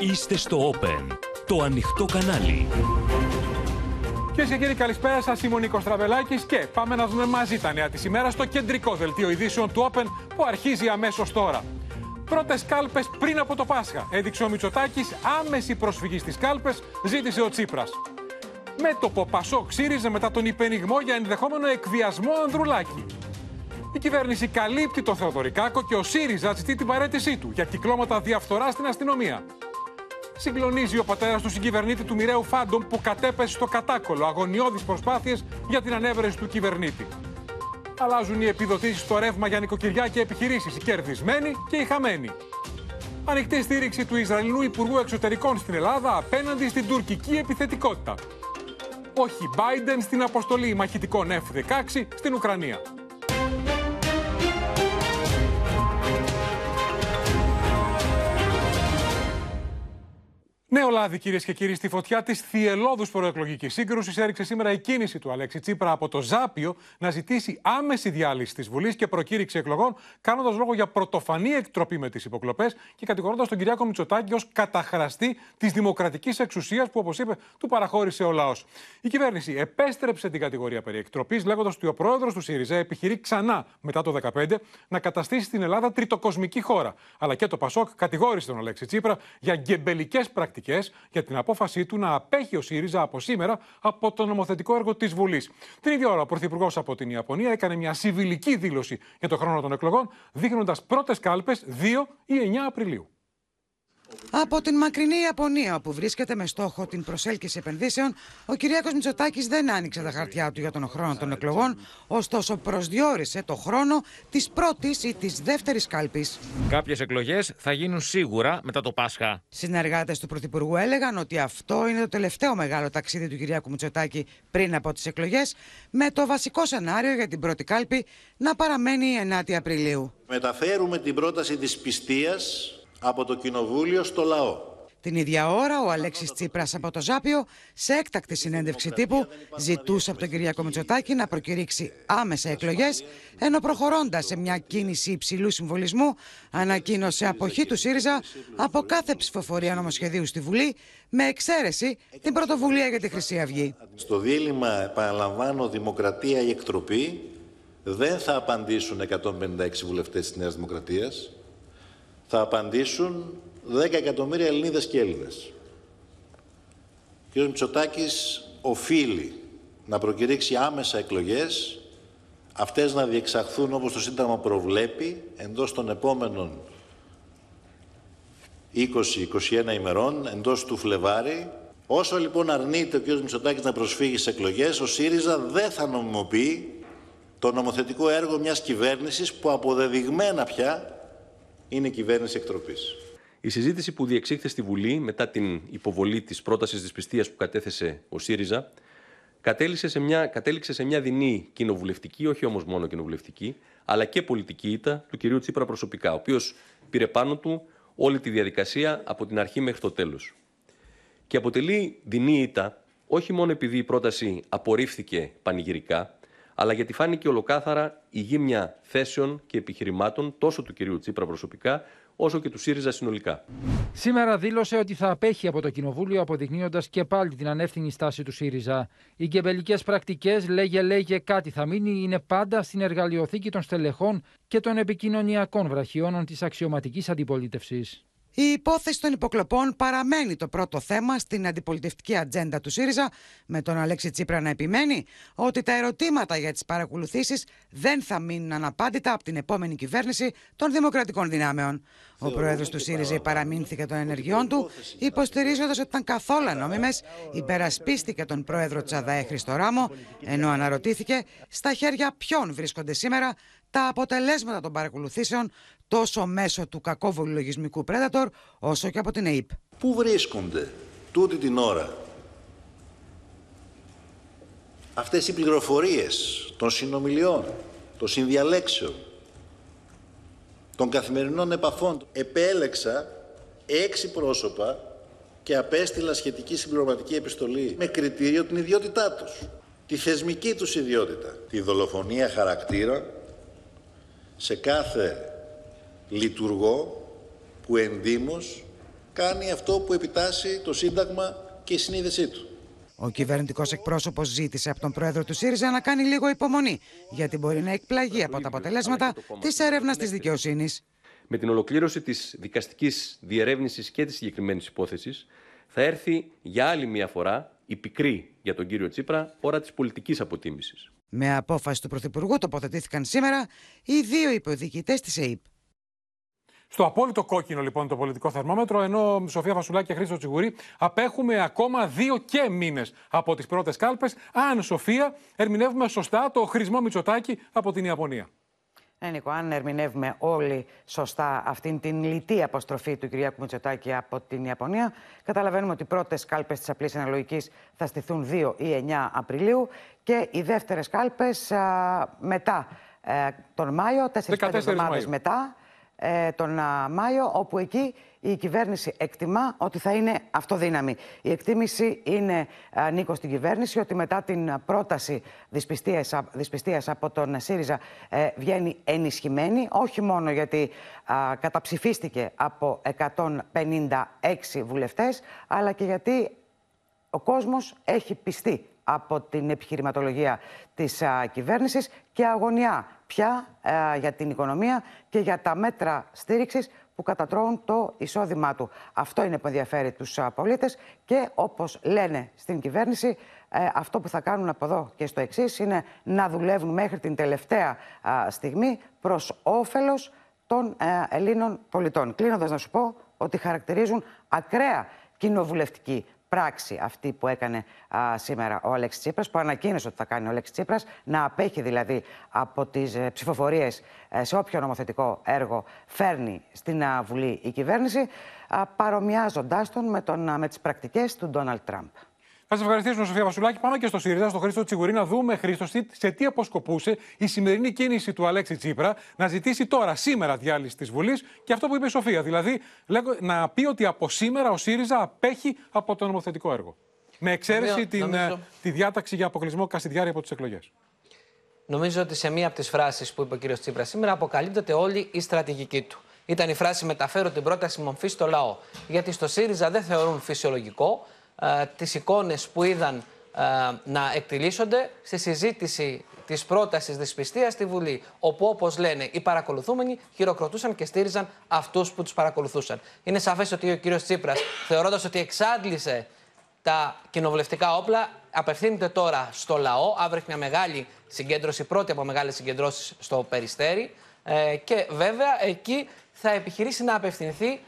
Είστε στο Open, το ανοιχτό κανάλι. Κυρίες και κύριοι, καλησπέρα σας. Είμαι ο Νίκος Τραβελάκης και πάμε να δούμε μαζί τα νέα της ημέρας στο κεντρικό δελτίο ειδήσεων του Open που αρχίζει αμέσως τώρα. Πρώτες κάλπες πριν από το Πάσχα. Έδειξε ο Μητσοτάκης άμεση προσφυγή στις κάλπες, ζήτησε ο Τσίπρας. Μέτωπο Πασόκ ΣΥΡΙΖΑ μετά τον υπενιγμό για ενδεχόμενο εκβιασμό Ανδρουλάκη. Η κυβέρνηση καλύπτει τον Θεοδωρικάκο και ο ΣΥΡΙΖΑ ζητεί την παρέτησή του για κυκλώματα διαφθοράς στην αστυνομία. Συγκλονίζει ο πατέρας του συγκυβερνήτη του μοιραίου Φάντομ που κατέπεσε στο κατάκολο αγωνιώδεις προσπάθειες για την ανέβρεση του κυβερνήτη. Αλλάζουν οι επιδοτήσεις στο ρεύμα για νοικοκυριά και επιχειρήσεις, οι κερδισμένοι και οι χαμένοι. Ανοιχτή στήριξη του Ισραηλινού Υπουργού Εξωτερικών στην Ελλάδα απέναντι στην τουρκική επιθετικότητα. Όχι Biden στην αποστολή μαχητικών F-16 στην Ουκρανία. Νέο λάδι, κυρίες και κύριοι, στη φωτιά της θυελώδους προεκλογική σύγκρουσης έριξε σήμερα η κίνηση του Αλέξη Τσίπρα από το Ζάπιο να ζητήσει άμεση διάλυση της Βουλής και προκήρυξη εκλογών, κάνοντας λόγο για πρωτοφανή εκτροπή με τις υποκλοπές και κατηγορώντας τον Κυριάκο Μητσοτάκη ως καταχραστή της δημοκρατικής εξουσίας που, όπως είπε, του παραχώρησε ο λαός. Η κυβέρνηση επέστρεψε την κατηγορία περί εκτροπής, λέγοντας ότι ο πρόεδρος του ΣΥΡΙΖΑ επιχειρεί ξανά μετά το 2015 να καταστήσει την Ελλάδα τριτοκοσμική χώρα. Αλλά και το Πασόκ κατηγόρησε τον Αλέξη Τσίπρα για γκεμπελικές πρακτικές για την απόφασή του να απέχει ο ΣΥΡΙΖΑ από σήμερα από το νομοθετικό έργο της Βουλής. Την ίδια ώρα, ο Πρωθυπουργός από την Ιαπωνία έκανε μια συμβιλική δήλωση για το χρόνο των εκλογών, δείχνοντας πρώτες κάλπες 2 ή 9 Απριλίου. Από την μακρινή Ιαπωνία, όπου βρίσκεται με στόχο την προσέλκυση επενδύσεων, ο Κυριάκος Μητσοτάκης δεν άνοιξε τα χαρτιά του για τον χρόνο των εκλογών, ωστόσο προσδιορίσε το χρόνο της πρώτης ή της δεύτερης κάλπης. Κάποιες εκλογές θα γίνουν σίγουρα μετά το Πάσχα. Συνεργάτες του Πρωθυπουργού έλεγαν ότι αυτό είναι το τελευταίο μεγάλο ταξίδι του Κυριάκου Μητσοτάκη πριν από τις εκλογές, με το βασικό σενάριο για την πρώτη κάλπη να παραμένει 9η Απριλίου. Μεταφέρουμε την πρόταση της πιστείας από το Κοινοβούλιο στο λαό. Την ίδια ώρα, ο Αλέξης Τσίπρας από το Ζάπιο, σε έκτακτη συνέντευξη τύπου, ζητούσε από τον Κυριακό Μητσοτάκη να προκηρύξει άμεσα εκλογές, ενώ προχωρώντας σε μια κίνηση υψηλού συμβολισμού, ανακοίνωσε αποχή του ΣΥΡΙΖΑ από κάθε ψηφοφορία νομοσχεδίου στη Βουλή, με εξαίρεση την πρωτοβουλία για τη Χρυσή Αυγή. Στο δίλημα, επαναλαμβάνω, δημοκρατία ή εκτροπή, δεν θα απαντήσουν 156 βουλευτές της Νέας Δημοκρατίας, θα απαντήσουν 10 εκατομμύρια Ελληνίδες και Έλληνες. Ο κ. Μητσοτάκης οφείλει να προκηρύξει άμεσα εκλογές, αυτές να διεξαχθούν όπως το Σύνταγμα προβλέπει, εντός των επόμενων 20-21 ημερών, εντός του Φλεβάρι. Όσο λοιπόν αρνείται ο κ. Μητσοτάκης να προσφύγει σε εκλογές, ο ΣΥΡΙΖΑ δεν θα νομιμοποιεί το νομοθετικό έργο μιας κυβέρνησης που αποδεδειγμένα πια είναι κυβέρνηση εκτροπής. Η συζήτηση που διεξήχθη στη Βουλή μετά την υποβολή της πρότασης της πιστείας που κατέθεσε ο ΣΥΡΙΖΑ κατέληξε σε μια, κατέληξε σε μια δεινή κοινοβουλευτική, όχι όμως μόνο κοινοβουλευτική, αλλά και πολιτική ήττα του κυρίου Τσίπρα προσωπικά, ο οποίος πήρε πάνω του όλη τη διαδικασία από την αρχή μέχρι το τέλος. Και αποτελεί δεινή ήττα όχι μόνο επειδή η πρόταση απορρίφθηκε πανηγυρικά, αλλά γιατί φάνηκε ολοκάθαρα η γύμνια θέσεων και επιχειρημάτων τόσο του κυρίου Τσίπρα προσωπικά, όσο και του ΣΥΡΙΖΑ συνολικά. Σήμερα δήλωσε ότι θα απέχει από το Κοινοβούλιο, αποδεικνύοντας και πάλι την ανεύθυνη στάση του ΣΥΡΙΖΑ. Οι γκεμπελικές πρακτικές, λέγε λέγε κάτι θα μείνει, είναι πάντα στην εργαλειοθήκη των στελεχών και των επικοινωνιακών βραχιώνων της αξιωματικής αντιπολίτευσης. Η υπόθεση των υποκλοπών παραμένει το πρώτο θέμα στην αντιπολιτευτική ατζέντα του ΣΥΡΙΖΑ, με τον Αλέξη Τσίπρα να επιμένει ότι τα ερωτήματα για τις παρακολουθήσεις δεν θα μείνουν αναπάντητα από την επόμενη κυβέρνηση των δημοκρατικών δυνάμεων. Ο πρόεδρος του ΣΥΡΙΖΑ παραμείνθηκε των ενεργειών του, υποστηρίζοντας ότι ήταν καθόλου ανώμημες, υπερασπίστηκε τον πρόεδρο Τσαδαέ Χριστό Ράμο, ενώ αναρωτήθηκε στα χέρια ποιον βρίσκονται σήμερα τα αποτελέσματα των παρακολουθήσεων τόσο μέσω του κακόβολου λογισμικού Predator όσο και από την ΑΕΠ. Πού βρίσκονται τούτη την ώρα αυτές οι πληροφορίες των συνομιλιών, των συνδιαλέξεων, των καθημερινών επαφών; Επέλεξα έξι πρόσωπα και απέστειλα σχετική συμπληρωματική επιστολή με κριτήριο την ιδιότητά τους, τη θεσμική τους ιδιότητα, τη δολοφονία χαρακτήρα σε κάθε λειτουργό που ενδύμως κάνει αυτό που επιτάσσει το Σύνταγμα και η συνείδησή του. Ο κυβερνητικός εκπρόσωπος ζήτησε από τον πρόεδρο του ΣΥΡΙΖΑ να κάνει λίγο υπομονή, γιατί μπορεί να εκπλαγεί από τα αποτελέσματα της έρευνας της δικαιοσύνης. Με την ολοκλήρωση της δικαστικής διερεύνησης και της συγκεκριμένης υπόθεσης, θα έρθει για άλλη μια φορά η πικρή για τον κύριο Τσίπρα ώρα της πολιτικής αποτίμησης. Με απόφαση του Πρωθυπουργού τοποθετήθηκαν σήμερα οι δύο υποδιοικητές της ΕΕΠ. Στο απόλυτο κόκκινο λοιπόν το πολιτικό θερμόμετρο, ενώ Σοφία Βασουλάκη και Χρήστο Τσιγουρή απέχουμε ακόμα δύο και μήνες από τις πρώτες κάλπες. Αν, Σοφία, ερμηνεύουμε σωστά το χρησμό Μητσοτάκη από την Ιαπωνία. Ναι, Νίκο, αν ερμηνεύουμε όλοι σωστά αυτήν την λιτή αποστροφή του Κυριάκου Μητσοτάκη από την Ιαπωνία, καταλαβαίνουμε ότι οι πρώτες κάλπες της απλής αναλογική θα στηθούν 2 ή 9 Απριλίου και οι δεύτερες κάλπες μετά ε, τον Μάιο, 4-5 εβδομάδες μετά ε, τον Μάιο, όπου εκεί η κυβέρνηση εκτιμά ότι θα είναι αυτοδύναμη. Η εκτίμηση είναι, Νίκο, στην κυβέρνηση ότι μετά την πρόταση δυσπιστίας, από τον ΣΥΡΙΖΑ ε, βγαίνει ενισχυμένη, όχι μόνο γιατί καταψηφίστηκε από 156 βουλευτές, αλλά και γιατί ο κόσμος έχει πιστεί από την επιχειρηματολογία της α, κυβέρνησης και αγωνιά πια για την οικονομία και για τα μέτρα στήριξης που κατατρώουν το εισόδημά του. Αυτό είναι που ενδιαφέρει τους πολίτες και όπως λένε στην κυβέρνηση ε, αυτό που θα κάνουν από εδώ και στο εξής είναι να δουλεύουν μέχρι την τελευταία στιγμή προς όφελος των ε, Ελλήνων πολιτών. Κλείνοντας να σου πω ότι χαρακτηρίζουν ακραία κοινοβουλευτική πράξη αυτή που έκανε σήμερα ο Αλέξης Τσίπρας, που ανακοίνωσε ότι θα κάνει ο Αλέξης Τσίπρας, να απέχει δηλαδή από τις ε, ψηφοφορίες ε, σε όποιο νομοθετικό έργο φέρνει στην Βουλή η κυβέρνηση, παρομοιάζοντάς τον με, τον, με τις πρακτικές του Ντόναλτ Τραμπ. Θα σας ευχαριστήσουμε, Σοφία Βασουλάκη. Πάμε και στο ΣΥΡΙΖΑ, στο Χρήστο Τσιγουρή, να δούμε, Χρήστο, σε τι αποσκοπούσε η σημερινή κίνηση του Αλέξη Τσίπρα να ζητήσει τώρα, σήμερα, διάλυση της Βουλής και αυτό που είπε η Σοφία. Δηλαδή, να πει ότι από σήμερα ο ΣΥΡΙΖΑ απέχει από το νομοθετικό έργο. Με εξαίρεση την, ε, τη διάταξη για αποκλεισμό Κασιδιάρη από τις εκλογές. Νομίζω ότι σε μία από τις φράσεις που είπε ο κ. Τσίπρα σήμερα αποκαλύπτεται όλη η στρατηγική του. Ήταν η φράση Μεταφέρω την πρόταση μορφής στο λαό. Γιατί στο ΣΥΡΙΖΑ δεν θεωρούν φυσιολογικό ε, τις εικόνες που είδαν ε, να εκτιλήσονται στη συζήτηση της πρότασης δυσπιστίας στη Βουλή, όπου όπως λένε οι παρακολουθούμενοι χειροκροτούσαν και στήριζαν αυτούς που τους παρακολουθούσαν. Είναι σαφές ότι ο κύριος Τσίπρας, θεωρώντας ότι εξάντλησε τα κοινοβουλευτικά όπλα, απευθύνεται τώρα στο λαό, αύριο μια μεγάλη συγκέντρωση, πρώτη από μεγάλες συγκεντρώσεις στο Περιστέρι ε, και βέβαια εκεί θα επιχειρήσει να απευθυνθεί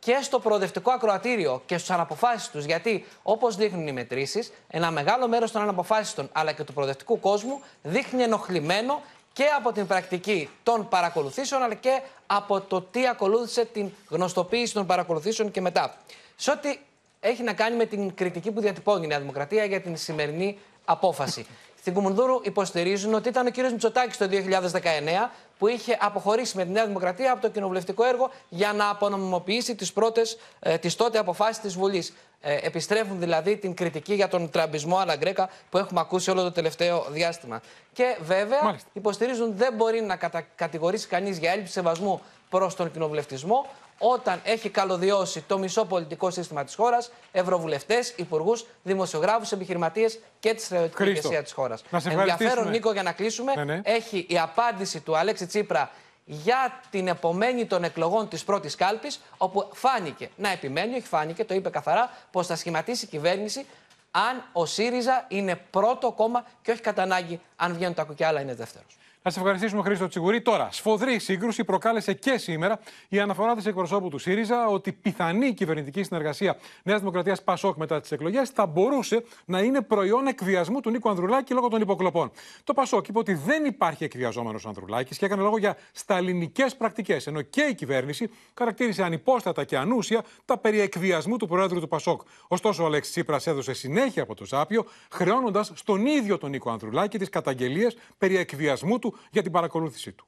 και στο προοδευτικό ακροατήριο και στους αναποφάσεις τους. Γιατί, όπως δείχνουν οι μετρήσεις, ένα μεγάλο μέρος των αναποφάσεων αλλά και του προοδευτικού κόσμου δείχνει ενοχλημένο και από την πρακτική των παρακολουθήσεων αλλά και από το τι ακολούθησε την γνωστοποίηση των παρακολουθήσεων και μετά. Σε ό,τι έχει να κάνει με την κριτική που διατυπώνει η Νέα Δημοκρατία για την σημερινή απόφαση. Στην Κουμουνδούρου υποστηρίζουν ότι ήταν ο κ. Μητσοτάκης το 2019 που είχε αποχωρήσει με τη Νέα Δημοκρατία από το κοινοβουλευτικό έργο για να απονομιμοποιήσει τις πρώτες, ε, τις τότε αποφάσεις της Βουλής. Ε, επιστρέφουν δηλαδή την κριτική για τον τραμπισμό Αλαγκρέκα που έχουμε ακούσει όλο το τελευταίο διάστημα. Και βέβαια Μάλιστα. υποστηρίζουν δεν μπορεί να κατα... κατηγορήσει κανείς για έλλειψη σεβασμού προς τον κοινοβουλευτισμό όταν έχει καλωδιώσει το μισό πολιτικό σύστημα της χώρας, ευρωβουλευτές, υπουργούς, δημοσιογράφους, επιχειρηματίες και τη στρατιωτική ηγεσία της χώρας. Ενδιαφέρον, Νίκο, για να κλείσουμε, ναι, ναι. έχει η απάντηση του Αλέξη Τσίπρα για την επομένη των εκλογών της πρώτης κάλπης, όπου φάνηκε, να επιμένει, όχι φάνηκε, το είπε καθαρά, πως θα σχηματίσει η κυβέρνηση αν ο ΣΥΡΙΖΑ είναι πρώτο κόμμα και όχι κατά ανάγκη, αν βγαίνουν τα κουκιά, είναι δεύτερος. Να σα ευχαριστήσουμε, Χρήστο Τσιγουρή. Τώρα, σφοδρή σύγκρουση προκάλεσε και σήμερα η αναφορά της εκπροσώπου του ΣΥΡΙΖΑ ότι πιθανή κυβερνητική συνεργασία Νέας Δημοκρατίας Πασόκ μετά τις εκλογές θα μπορούσε να είναι προϊόν εκβιασμού του Νίκο Ανδρουλάκη λόγω των υποκλοπών. Το Πασόκ είπε ότι δεν υπάρχει εκβιαζόμενος Ανδρουλάκης και έκανε λόγο για σταλινικές πρακτικές, ενώ και η κυβέρνηση χαρακτήρισε ανυπόστατα και ανούσια τα περί εκβιασμού του Προέδρου του Πασόκ. Ωστόσο, ο Αλέξης Τσίπρας έδωσε συνέχεια από το Ζάπιο, χρεώνοντας στον ίδιο τον Νίκο Ανδρουλάκη τις καταγγελίες περί εκβιασμού του για την παρακολούθησή του.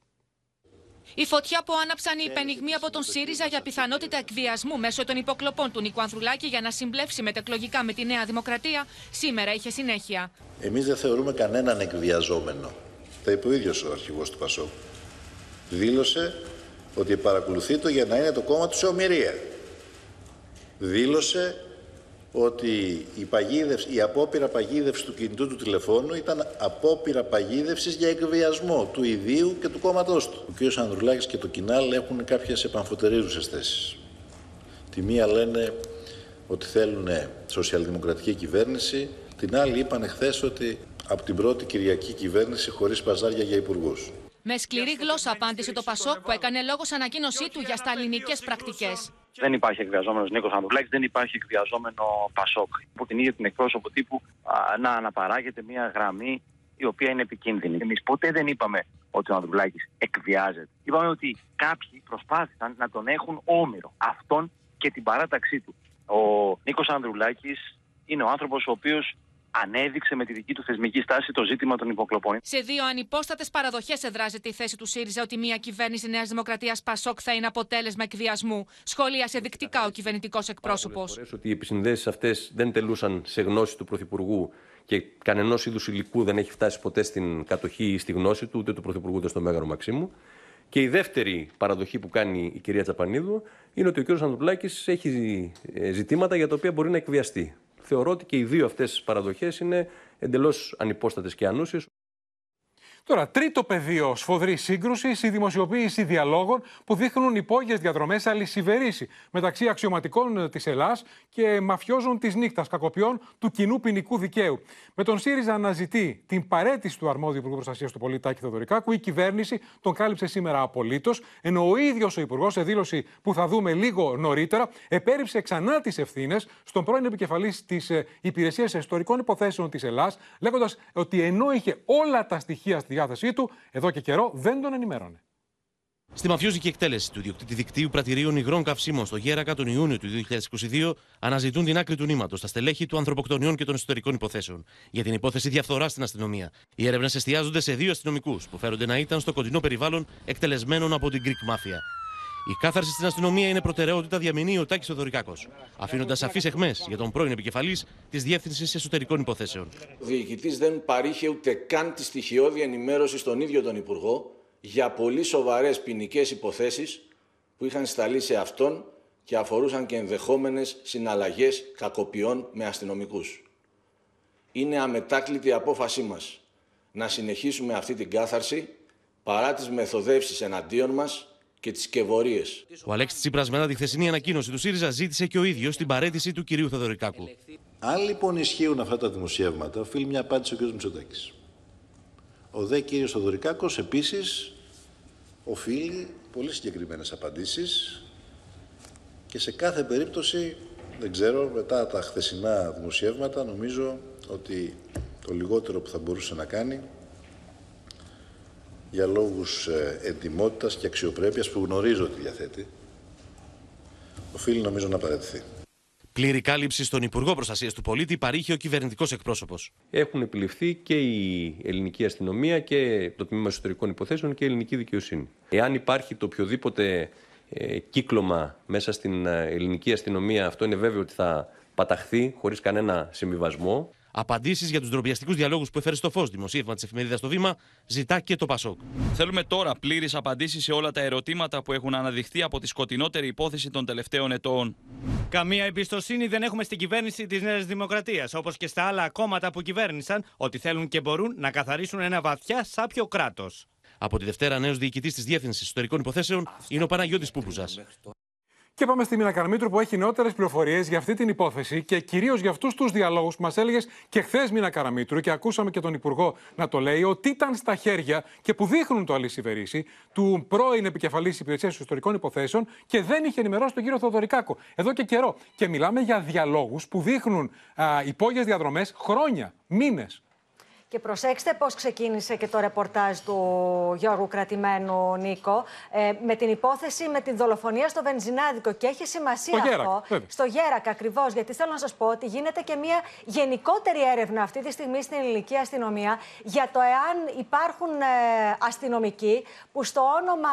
Η φωτιά που άναψαν οι υπενιγμοί από τον ΣΥΡΙΖΑ για πιθανότητα εκβιασμού μέσω των υποκλοπών του Νίκου Ανδρουλάκη για να συμπλέψει μετεκλογικά με τη Νέα Δημοκρατία σήμερα είχε συνέχεια. Εμείς δεν θεωρούμε κανέναν εκβιαζόμενο. Τα είπε ο ίδιος ο αρχηγός του Πασόκ. Δήλωσε ότι παρακολουθεί το για να είναι το κόμμα του σε ομοιρία. δήλωσε ότι η, παγίδευση, η απόπειρα παγίδευσης του κινητού του τηλεφώνου ήταν απόπειρα παγίδευσης για εκβιασμό του ιδίου και του κόμματός του. Ο κ. Ανδρουλάκης και το Κινάλ έχουν κάποιες επαμφωτερίζουσες θέσεις. Τη μία λένε ότι θέλουν σοσιαλδημοκρατική κυβέρνηση, την άλλη είπαν χθε ότι από την πρώτη Κυριακή κυβέρνηση χωρίς παζάρια για υπουργούς. Με σκληρή γλώσσα απάντησε το Πασόκ που έκανε λόγος σε ανακοίνωσή του για σταλινικές πρακτικές. Δεν υπάρχει εκβιαζόμενος Νίκος Ανδρουλάκη, δεν υπάρχει εκβιαζόμενο Πασόκ. Από την ίδια την εκπρόσωπο τύπου α, να αναπαράγεται μια γραμμή η οποία είναι επικίνδυνη. Εμείς ποτέ δεν είπαμε ότι ο Ανδρουλάκης εκβιάζεται. Είπαμε ότι κάποιοι προσπάθησαν να τον έχουν όμοιρο αυτόν και την παράταξή του. Ο Νίκος Ανδρουλάκης είναι ο άνθρωπος ο οποίος ανέδειξε με τη δική του θεσμική στάση το ζήτημα των υποκλοπών. Σε δύο ανυπόστατες παραδοχές εδράζεται η θέση του ΣΥΡΙΖΑ ότι μια κυβέρνηση Νέας Δημοκρατίας Πασόκ θα είναι αποτέλεσμα εκβιασμού. Σχολίασε δεικτικά ο κυβερνητικός εκπρόσωπος. Ότι οι επισυνδέσεις αυτές δεν τελούσαν σε γνώση του Πρωθυπουργού και κανενός είδους υλικού δεν έχει φτάσει ποτέ στην κατοχή ή στη γνώση του, ούτε του Πρωθυπουργού ούτε στο Μέγαρο Μαξίμου. Και η δεύτερη παραδοχή που κάνει η κυρία Τσαπανίδου είναι ότι ο κ. Ανδρουλάκης έχει ζητήματα για τα οποία μπορεί να εκβιαστεί θεωρώ ότι και οι δύο αυτές παραδοχές είναι εντελώς ανυπόστατες και ανούσιες. Τώρα, τρίτο πεδίο σφοδρή σύγκρουση, η δημοσιοποίηση διαλόγων που δείχνουν υπόγειες διαδρομές αλυσιβερήσει μεταξύ αξιωματικών της Ελλάδα και μαφιόζων της νύχτας, κακοποιών του κοινού ποινικού δικαίου. Με τον ΣΥΡΙΖΑ να ζητεί την παρέτηση του αρμόδιου Υπουργού Προστασίας του Πολίτη Τάκη Θεοδωρικάκου, η κυβέρνηση τον κάλυψε σήμερα απολύτως, ενώ ο ίδιος ο Υπουργός, σε δήλωση που θα δούμε λίγο νωρίτερα, επέριψε ξανά τις ευθύνες στον πρώην επικεφαλής της ε, Υπηρεσίας Ιστορικών Υποθέσεων της Ελλάδα, λέγοντας ότι ενώ είχε όλα τα στοιχεία στη διάθεσή του, εδώ και καιρό δεν τον ενημέρωνε. Στη μαφιόζικη εκτέλεση του διοκτήτη δικτύου πρατηρίων υγρών καυσίμων στο Γέρακα τον Ιούνιο του 2022 αναζητούν την άκρη του νήματος στα στελέχη του ανθρωποκτονιών και των ιστορικών υποθέσεων για την υπόθεση διαφθορά στην αστυνομία. Οι έρευνες εστιάζονται σε δύο αστυνομικούς που φέρονται να ήταν στο κοντινό περιβάλλον εκτελεσμένων από την Greek Mafia. Η κάθαρση στην αστυνομία είναι προτεραιότητα διαμηνύει ο Τάκης Οδωρικάκο, αφήνοντας σαφείς εχμέ για τον πρώην επικεφαλής της Διεύθυνσης Εσωτερικών Υποθέσεων. Ο διοικητής δεν παρήχε ούτε καν τη στοιχειώδη ενημέρωση στον ίδιο τον Υπουργό για πολύ σοβαρές ποινικές υποθέσεις που είχαν σταλεί σε αυτόν και αφορούσαν και ενδεχόμενες συναλλαγές κακοποιών με αστυνομικούς. Είναι αμετάκλητη η απόφασή μας να συνεχίσουμε αυτή την κάθαρση παρά τις μεθοδεύσεις εναντίον μας και τις σκευωρίες. Ο Αλέξης Τσίπρας, μετά τη χθεσινή ανακοίνωση του ΣΥΡΙΖΑ, ζήτησε και ο ίδιος την παρέτηση του κυρίου Θεοδωρικάκου. Αν λοιπόν ισχύουν αυτά τα δημοσιεύματα, οφείλει μια απάντηση ο κ. Μητσοτάκης. Ο δε κύριος Θεοδωρικάκος επίσης οφείλει πολύ συγκεκριμένες απαντήσεις και σε κάθε περίπτωση, δεν ξέρω, μετά τα χθεσινά δημοσιεύματα, νομίζω ότι το λιγότερο που θα μπορούσε να κάνει για λόγους ε, εντιμότητας και αξιοπρέπειας που γνωρίζω ότι διαθέτει, οφείλει νομίζω να παραιτηθεί. Πλήρη κάλυψη στον Υπουργό Προστασίας του Πολίτη παρήχε ο κυβερνητικός εκπρόσωπος. Έχουν επιληφθεί και η ελληνική αστυνομία και το τμήμα εσωτερικών υποθέσεων και η ελληνική δικαιοσύνη. Εάν υπάρχει το οποιοδήποτε ε, κύκλωμα μέσα στην ε, ελληνική αστυνομία, αυτό είναι βέβαιο ότι θα παταχθεί χωρίς κανένα συμβιβασμό. Απαντήσεις για τους ντροπιαστικούς διαλόγους που έφερε στο φως δημοσίευμα της εφημερίδας στο Βήμα, ζητά και το Πασόκ. Θέλουμε τώρα πλήρε απαντήσεις σε όλα τα ερωτήματα που έχουν αναδειχθεί από τη σκοτεινότερη υπόθεση των τελευταίων ετών. Καμία εμπιστοσύνη δεν έχουμε στην κυβέρνηση της Νέας Δημοκρατίας, όπως και στα άλλα κόμματα που κυβέρνησαν, ότι θέλουν και μπορούν να καθαρίσουν ένα βαθιά σάπιο κράτος. Από τη Δευτέρα, νέος διοικητής της Διεύθυνσης Ιστορικών Υποθέσεων είναι ο Παναγιώτης Πούπουζας. Και πάμε στη Μίνα Καρμίτρου που έχει νεότερες πληροφορίες για αυτή την υπόθεση και κυρίως για αυτούς τους διαλόγους που μας έλεγες και χθες Μίνα Καραμίτρου και ακούσαμε και τον Υπουργό να το λέει ότι ήταν στα χέρια και που δείχνουν το αλυσιβερίσι του πρώην επικεφαλής υπηρεσίας ιστορικών υποθέσεων και δεν είχε ενημερώσει τον κύριο Θοδωρικάκο εδώ και καιρό. Και μιλάμε για διαλόγους που δείχνουν υπόγειες διαδρομές χρόνια, μήνες. Και προσέξτε πώς ξεκίνησε και το ρεπορτάζ του Γιώργου Κρατημένου Νίκο ε, με την υπόθεση με την δολοφονία στο βενζινάδικο. Και έχει σημασία αυτό στο Γέρακα ακριβώς, γιατί θέλω να σας πω ότι γίνεται και μια γενικότερη έρευνα αυτή τη στιγμή στην ελληνική αστυνομία για το εάν υπάρχουν ε, αστυνομικοί που στο όνομα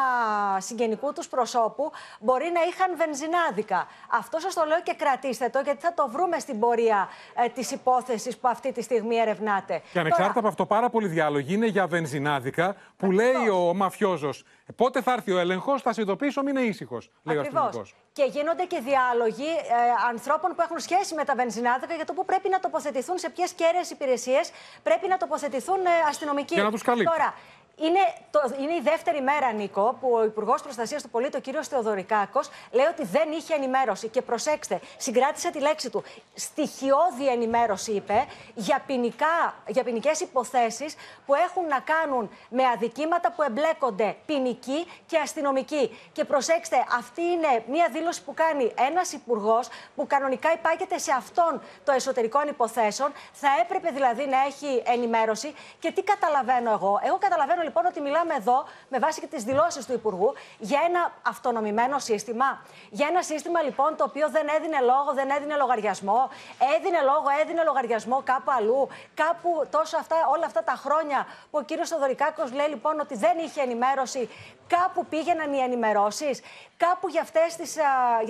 συγγενικού τους προσώπου μπορεί να είχαν βενζινάδικα. Αυτό σας το λέω και κρατήστε το, γιατί θα το βρούμε στην πορεία ε, της υπόθεσης που αυτή τη στιγμή ερευνάτε Ανεξάρτητα από αυτό, πάρα πολλοί διάλογοι είναι για βενζινάδικα που λέει ο μαφιόζος. Πότε θα έρθει ο έλεγχος, θα σε ειδοποιήσω, μην είναι ήσυχος. Λέει ο αστυνομικός. Και γίνονται και διάλογοι ε, ανθρώπων που έχουν σχέση με τα βενζινάδικα για το πού πρέπει να τοποθετηθούν, σε ποιες κέραιες υπηρεσίες πρέπει να τοποθετηθούν ε, αστυνομικοί. Για να τους καλύψουν. Τώρα, είναι, το, είναι η δεύτερη μέρα, Νίκο, που ο Υπουργός Προστασίας του Πολίτη, ο κύριος Θεοδωρικάκος, λέει ότι δεν είχε ενημέρωση. Και προσέξτε, συγκράτησε τη λέξη του. Στοιχειώδη ενημέρωση, είπε, για, για ποινικές υποθέσεις που έχουν να κάνουν με αδικήματα που εμπλέκονται ποινικοί και αστυνομικοί. Και προσέξτε, αυτή είναι μια δήλωση που κάνει ένας υπουργός που κανονικά υπάγεται σε αυτόν το εσωτερικών υποθέσεων. Θα έπρεπε δηλαδή να έχει ενημέρωση. Και τι καταλαβαίνω εγώ; Εγώ καταλαβαίνω λοιπόν ότι μιλάμε εδώ, με βάση και τις δηλώσεις του Υπουργού, για ένα αυτονομημένο σύστημα. Για ένα σύστημα λοιπόν το οποίο δεν έδινε λόγο, δεν έδινε λογαριασμό. Έδινε λόγο, έδινε λογαριασμό κάπου αλλού. Κάπου τόσο αυτά, όλα αυτά τα χρόνια που ο κύριος Θοδωρικάκος λέει λοιπόν ότι δεν είχε ενημέρωση. Κάπου πήγαιναν οι ενημερώσεις. Κάπου για αυτές τις.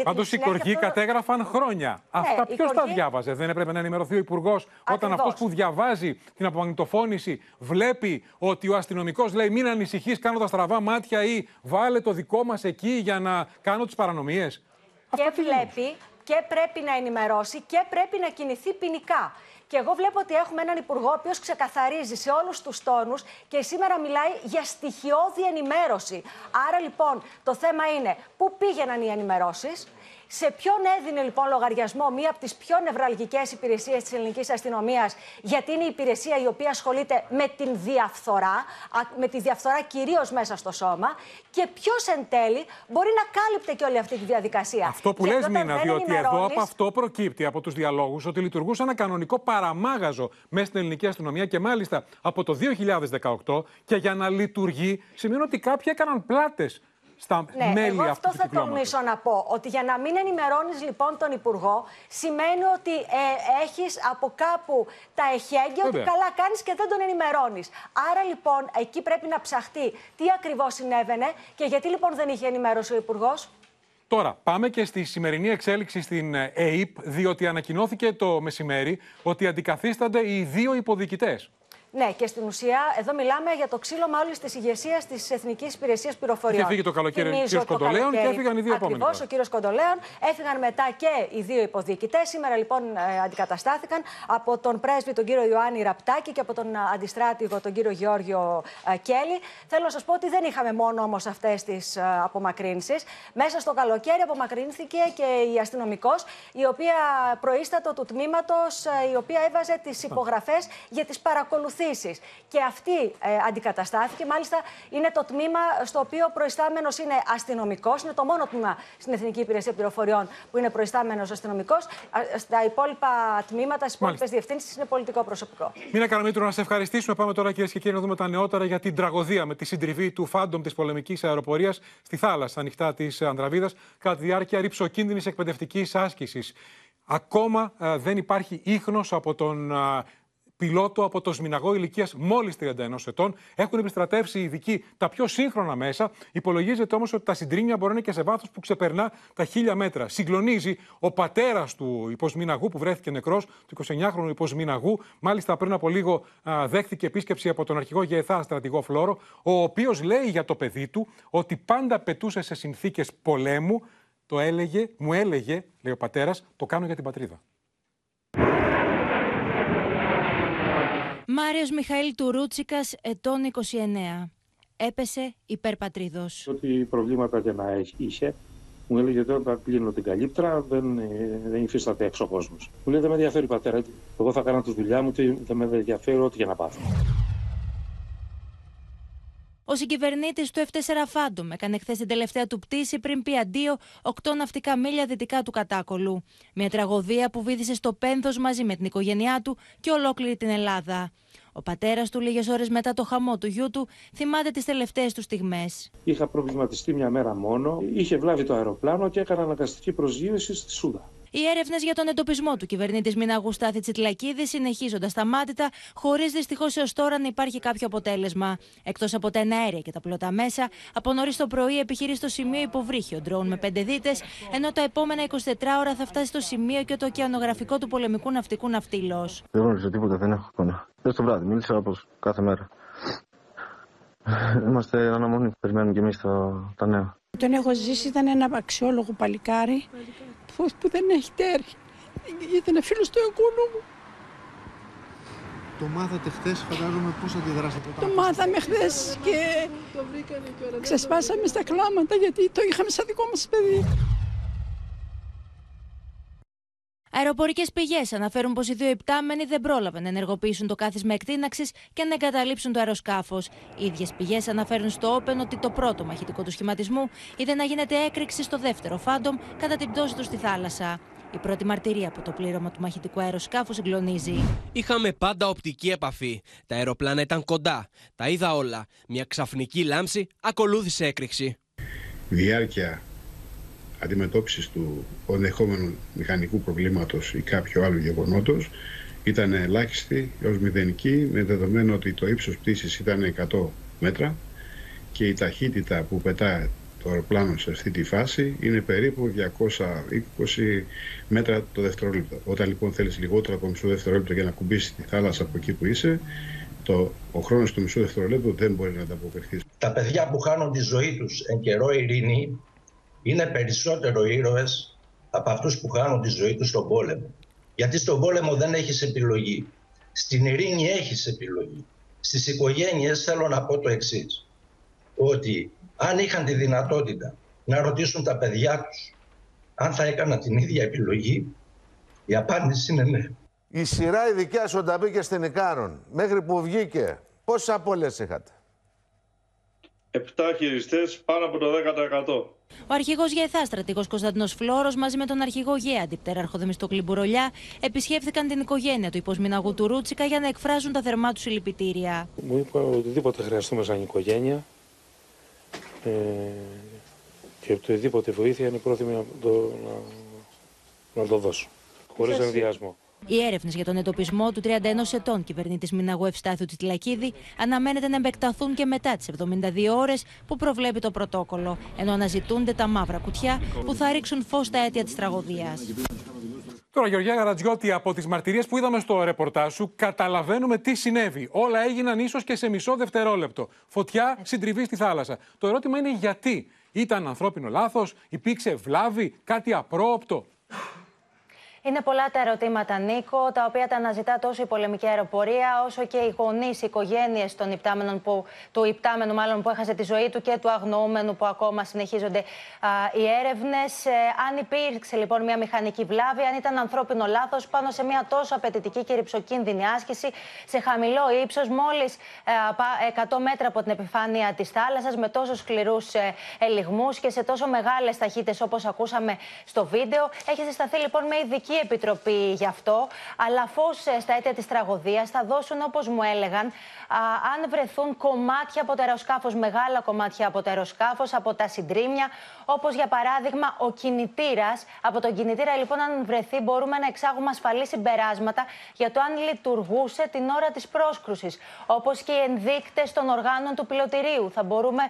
Πάντως οι κορχοί κατέγραφαν χρόνια. Ναι, αυτά ποιος κορχοί... τα διάβαζε; Δεν έπρεπε να ενημερωθεί ο Υπουργός όταν αυτός που διαβάζει την απομαγνητοφώνηση βλέπει ότι ο αστυνομικός λέει μην ανησυχείς, κάνω τα στραβά μάτια ή βάλε το δικό μας εκεί για να κάνω τις παρανομίες. Και βλέπει και πρέπει να ενημερώσει και πρέπει να κινηθεί ποινικά. Και εγώ βλέπω ότι έχουμε έναν υπουργό ο οποίος ξεκαθαρίζει σε όλους τους τόνους και σήμερα μιλάει για στοιχειώδη ενημέρωση. Άρα λοιπόν το θέμα είναι πού πήγαιναν οι ενημερώσεις, σε ποιον έδινε λοιπόν λογαριασμό μία από τις πιο νευραλγικές υπηρεσίες της ελληνικής αστυνομίας, γιατί είναι η υπηρεσία η οποία ασχολείται με την διαφθορά, με τη διαφθορά κυρίως μέσα στο σώμα, και ποιος εν τέλει μπορεί να κάλυπτε και όλη αυτή τη διαδικασία; Αυτό που λες, Μίνα, διότι εδώ από αυτό προκύπτει από τους διαλόγους ότι λειτουργούσε ένα κανονικό παραμάγαζο μέσα στην ελληνική αστυνομία και μάλιστα από το 2018 και για να λειτουργεί σημαίνει ότι κάποιοι έκαναν πλάτες στα ναι, μέλη εγώ αυτό θα τολμήσω να πω. Ότι για να μην ενημερώνεις λοιπόν τον Υπουργό, σημαίνει ότι ε, έχεις από κάπου τα εχέγγυα ότι καλά κάνεις και δεν τον ενημερώνεις. Άρα λοιπόν εκεί πρέπει να ψαχτεί τι ακριβώς συνέβαινε και γιατί λοιπόν δεν είχε ενημέρωση ο Υπουργός. Τώρα, πάμε και στη σημερινή εξέλιξη στην ΕΕΠ, διότι ανακοινώθηκε το μεσημέρι ότι αντικαθίστανται οι δύο υποδιοικητές. Ναι, και στην ουσία εδώ μιλάμε για το ξύλωμα όλης της ηγεσίας της Εθνικής Υπηρεσίας Πληροφοριών. Είχε φύγει το καλοκαίρι ο κύριος Κοντολέων και έφυγαν οι δύο επόμενοι. Ακριβώς, ο κύριος Κοντολέων. Έφυγαν μετά και οι δύο υποδιοικητές. Σήμερα λοιπόν ε, αντικαταστάθηκαν από τον πρέσβη τον κύριο Ιωάννη Ραπτάκη και από τον αντιστράτηγο τον κύριο Γεώργιο ε, Κέλλη. Θέλω να σας πω ότι δεν είχαμε μόνο όμως αυτές τις ε, απομακρύνσεις. Μέσα στο καλοκαίρι απομακρύνθηκε και η αστυνομικός, η οποία προΐστατο του τμήματος, η οποία έβαζε τις υπογραφές για τις παρακολουθήσεις και αυτή ε, αντικαταστάθηκε. Μάλιστα, είναι το τμήμα στο οποίο ο προϊστάμενος είναι αστυνομικός. Είναι το μόνο τμήμα στην Εθνική Υπηρεσία Πληροφοριών που είναι προϊστάμενος αστυνομικός. Στα υπόλοιπα τμήματα, στις υπόλοιπες διευθύνσεις είναι πολιτικό προσωπικό. Μίνα Καραμήτρου, να σε ευχαριστήσουμε. Πάμε τώρα, κυρίες και κύριοι, να δούμε τα νεότερα για την τραγωδία με τη συντριβή του Φάντομ της πολεμικής αεροπορίας στη θάλασσα ανοιχτά της Ανδραβίδας κατά τη διάρκεια ριψοκίνδυνης εκπαιδευτικής άσκησης. Ακόμα ε, δεν υπάρχει ίχνος από τον πιλότο από το Σμιναγό ηλικίας μόλις 31 ετών. Έχουν επιστρατεύσει οι ειδικοί τα πιο σύγχρονα μέσα. Υπολογίζεται όμως ότι τα συντρίμια μπορεί να είναι και σε βάθος που ξεπερνά τα χίλια μέτρα. Συγκλονίζει ο πατέρας του υποσμιναγού που βρέθηκε νεκρός, του 29χρονου υποσμιναγού. Μάλιστα πριν από λίγο α, δέχτηκε επίσκεψη από τον αρχηγό Γεθά στρατηγό Φλόρο, ο οποίος λέει για το παιδί του ότι πάντα πετούσε σε συνθήκες πολέμου. Το έλεγε, μου έλεγε, λέει ο πατέρας, το κάνω για την πατρίδα. Μάριος Μιχαήλ Τουρούτσικας, ετών 29. Έπεσε υπερπατρίδος. Ότι προβλήματα και να είχε, μου έλεγε ότι όταν κλείνω την καλύπτρα δεν, ε, δεν υφίσταται έξω κόσμος. Μου λέει δεν με ενδιαφέρει πατέρα. Εγώ θα κάνω τη δουλειά μου και δεν με ενδιαφέρει ό,τι για να πάθω. Ο συγκυβερνήτης του F4 Phantom έκανε χθες την τελευταία του πτήση πριν πει αντίο 8 ναυτικά μίλια δυτικά του Κατάκολου. Μια τραγωδία που βύθισε στο πένθος μαζί με την οικογένειά του και ολόκληρη την Ελλάδα. Ο πατέρας του, λίγες ώρες μετά το χαμό του γιού του, θυμάται τις τελευταίες του στιγμές. Είχα προβληματιστεί μια μέρα μόνο. Είχε βλάβει το αεροπλάνο και έκανα αναγκαστική προσγείωση στη Σούδα. Οι έρευνες για τον εντοπισμό του κυβερνήτης Μιναγού Στάθη Τσιτλακίδη συνεχίζονται σταμάτητα, χωρίς δυστυχώς έως τώρα να υπάρχει κάποιο αποτέλεσμα. Εκτός από τα εναέρια και τα πλωτά μέσα, από νωρίς το πρωί επιχειρεί στο σημείο υποβρύχιο ντρόουν με πέντε δίτες, ενώ τα επόμενα 24 ώρα θα φτάσει στο σημείο και το ωκεανογραφικό του πολεμικού ναυτικού ναυτίλος. Δεν γνωρίζω τίποτα, δεν έχω εικόνα. Χθες το βράδυ, μίλησα όπως κάθε μέρα. Είμαστε αναμονή, περιμένουμε και εμείς τα νέα. Τον έχω ζήσει, ήταν ένα αξιόλογο παλικάρι που, που δεν έχει τέρι. Ήταν φίλος του εγγόνου μου. Το μάθατε χθες, φαντάζομαι πώς αντιδράσατε. Το μάθαμε χθες και ξεσπάσαμε στα κλάματα γιατί το είχαμε σαν δικό μας παιδί. Αεροπορικές πηγές αναφέρουν πως οι δύο ιπτάμενοι δεν πρόλαβαν να ενεργοποιήσουν το κάθισμα εκτίναξης και να εγκαταλείψουν το αεροσκάφος. Οι ίδιες πηγές αναφέρουν στο Open ότι το πρώτο μαχητικό του σχηματισμού είδε να γίνεται έκρηξη στο δεύτερο Φάντομ κατά την πτώση του στη θάλασσα. Η πρώτη μαρτυρία από το πλήρωμα του μαχητικού αεροσκάφους συγκλονίζει. Είχαμε πάντα οπτική επαφή. Τα αεροπλάνα ήταν κοντά. Τα είδα όλα. Μια ξαφνική λάμψη ακολούθησε έκρηξη. Διάρκεια αντιμετώπισης του ενδεχόμενου μηχανικού προβλήματος ή κάποιου άλλου γεγονότος ήταν ελάχιστη έως μηδενική με δεδομένο ότι το ύψος πτήσης ήταν 100 μέτρα και η ταχύτητα που πετάει το αεροπλάνο σε αυτή τη φάση είναι περίπου 220 μέτρα το δευτερόλεπτο. Όταν λοιπόν θέλεις λιγότερο από μισό δευτερόλεπτο για να κουμπίσεις τη θάλασσα από εκεί που είσαι, το, ο χρόνος του μισού δευτερόλεπτου δεν μπορεί να ανταποκριθεί. Τα παιδιά που χάνουν τη ζωή τους εν καιρό ειρήνη είναι περισσότερο ήρωες από αυτούς που χάνουν τη ζωή τους στον πόλεμο. Γιατί στον πόλεμο δεν έχεις επιλογή. Στην ειρήνη έχεις επιλογή. Στις οικογένειες θέλω να πω το εξής. Ότι αν είχαν τη δυνατότητα να ρωτήσουν τα παιδιά τους αν θα έκανα την ίδια επιλογή, η απάντηση είναι ναι. Η σειρά η δικιά σου όταν μπήκε στην Ικάρον, μέχρι που βγήκε, πόσες απώλειες είχατε; Επτά χειριστές, πάνω από το 10%. Ο αρχηγός ΓΕΘΑ, στρατηγός Κωνσταντινό Φλόρος, μαζί με τον αρχηγό ΓΕΑ, αντιπτέραρχο Δεμιστοκλή Μπουρολιά, επισκέφθηκαν την οικογένεια του υποσμηναγού του Ρούτσικα για να εκφράζουν τα θερμά τους συλληπιτήρια. Μου είπα οτιδήποτε χρειαστούμε σαν οικογένεια ε, και οτιδήποτε βοήθεια είναι πρόθυμη να το, να, να το δώσω. Χωρίς ενδιασμό. Οι έρευνες για τον εντοπισμό του 31 ετών κυβερνήτης Μιναγού Ευστάθιου Τιτλακίδη αναμένεται να επεκταθούν και μετά τις 72 ώρες που προβλέπει το πρωτόκολλο, ενώ αναζητούνται τα μαύρα κουτιά που θα ρίξουν φως στα αίτια της τραγωδίας. Τώρα, Γεωργία Γαρατζιώτη, από τις μαρτυρίες που είδαμε στο ρεπορτάζ σου, καταλαβαίνουμε τι συνέβη. Όλα έγιναν ίσως και σε μισό δευτερόλεπτο. Φωτιά, συντριβή στη θάλασσα. Το ερώτημα είναι γιατί. Ήταν ανθρώπινο λάθος, υπήρξε βλάβη, κάτι απρόοπτο. Είναι πολλά τα ερωτήματα, Νίκο, τα οποία τα αναζητά τόσο η πολεμική αεροπορία, όσο και οι γονείς, οι οικογένειες των υπτάμενων που, του υπτάμενου μάλλον που έχασε τη ζωή του και του αγνοούμενου που ακόμα συνεχίζονται α, οι έρευνες. Ε, αν υπήρξε λοιπόν μια μηχανική βλάβη, αν ήταν ανθρώπινο λάθος πάνω σε μια τόσο απαιτητική και ρηψοκίνδυνη άσκηση, σε χαμηλό ύψος, μόλις 100 μέτρα από την επιφάνεια της θάλασσας, με τόσο σκληρούς ε, ελιγμούς και σε τόσο μεγάλες ταχύτητες όπως ακούσαμε στο βίντεο. Έχει συσταθεί λοιπόν με ειδική Επιτροπή γι' αυτό, αλλά φως ε, στα αίτια της τραγωδίας θα δώσουν, όπως μου έλεγαν, αν βρεθούν κομμάτια από το αεροσκάφος, μεγάλα κομμάτια από το αεροσκάφος, από τα συντρίμια, όπως για παράδειγμα ο κινητήρας. Από τον κινητήρα, λοιπόν, αν βρεθεί, μπορούμε να εξάγουμε ασφαλή συμπεράσματα για το αν λειτουργούσε την ώρα της πρόσκρουσης. Όπως και οι ενδείκτες των οργάνων του πιλωτηρίου. Θα μπορούμε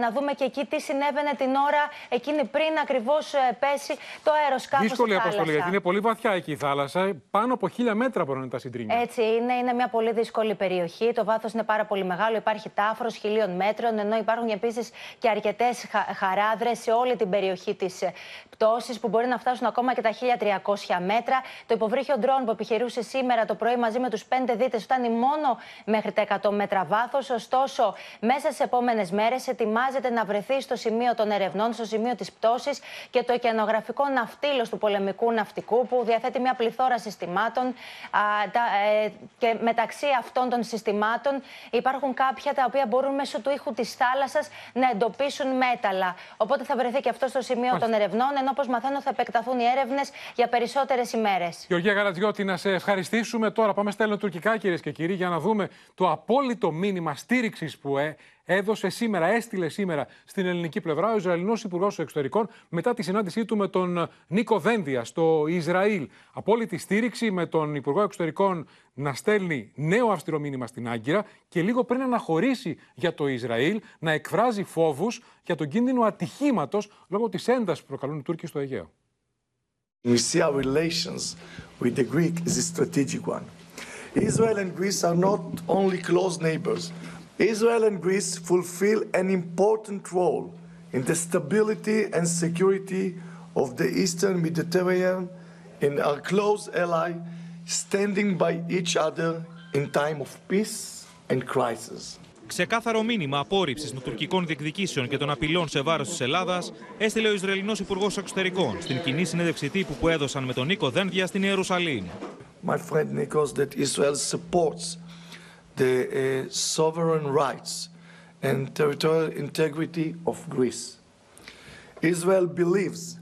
να δούμε και εκεί τι συνέβαινε την ώρα εκείνη πριν ακριβώς ε, πέσει το αεροσκάφος. Δύσκολη αποστολή, γιατί είναι πολύ βαθιά εκεί η θάλασσα. Πάνω από χίλια μέτρα μπορούν τα συντρίμια. Έτσι είναι, είναι μια πολύ δύσκολη περιοχή. Το βάθος είναι πάρα πολύ μεγάλο. Υπάρχει τάφρος χιλίων μέτρων, ενώ υπάρχουν επίσης και αρκετές χαράδρες σε όλη την περιοχή της ε, πτώσης που μπορεί να φτάσουν ακόμα και τα 1300 μέτρα. Το υποβρύχιο ντρόν που επιχειρούσε σήμερα το πρωί μαζί με τους πέντε δίτες φτάνει μόνο μέχρι τα 100 μέτρα βάθος. Ωστόσο, μέσα στις επόμενες μέρες ετοιμάζεται να βρεθεί στο σημείο των ερευνών, στο σημείο της πτώσης και το ωκεανογραφικό ναυτίλος του πολεμικού ναυτικού που διαθέτει μια πληθώρα συστημάτων. Α, τα, ε, και μεταξύ αυτών των συστημάτων υπάρχουν κάποια τα οποία μπορούν μέσω του ήχου της θάλασσας να εντοπίσουν μέταλλα. Οπότε θα βρεθεί και αυτό στο σημείο των ερευνών, ενώ όπως μαθαίνω θα επεκταθούν οι έρευνες για περισσότερες ημέρες. Γεωργία Γαρατζιώτη, να σε ευχαριστήσουμε τώρα. Πάμε στα ελληνοτουρκικά, κυρίες και κύριοι, για να δούμε το απόλυτο μήνυμα στήριξης που ε, έδωσε σήμερα, έστειλε σήμερα στην ελληνική πλευρά ο Ισραηλινός Υπουργός Εξωτερικών μετά τη συνάντησή του με τον Νίκο Δένδια στο Ισραήλ. Απόλυτη στήριξη με τον Υπουργό Εξωτερικών να στέλνει νέο αυστηρό μήνυμα στην Άγκυρα και λίγο πριν αναχωρήσει για το Ισραήλ να εκφράζει φόβους για τον κίνδυνο ατυχήματος λόγω της έντασης που προκαλούν οι Τούρκοι στο Αιγαίο. We see our relations with the Greek is a strategic one. Israel and Greece are not only close neighbors. Israel and Greece fulfill an important role in the stability and security of the Eastern Mediterranean and are close ally standing by each other in time of peace and crisis. Ξεκάθαρο μήνυμα απόρριψη των τουρκικών διεκδικήσεων και των απειλών σε βάρο τη Ελλάδα έστειλε ο Ισραηλινό Υπουργό Εξωτερικών στην κοινή συνέντευξη τύπου που έδωσαν με τον Νίκο Δένδια στην Ιερουσαλήμ. My friend Nikos, that Israel supports the uh, sovereign rights and territorial integrity of Greece. Israel believes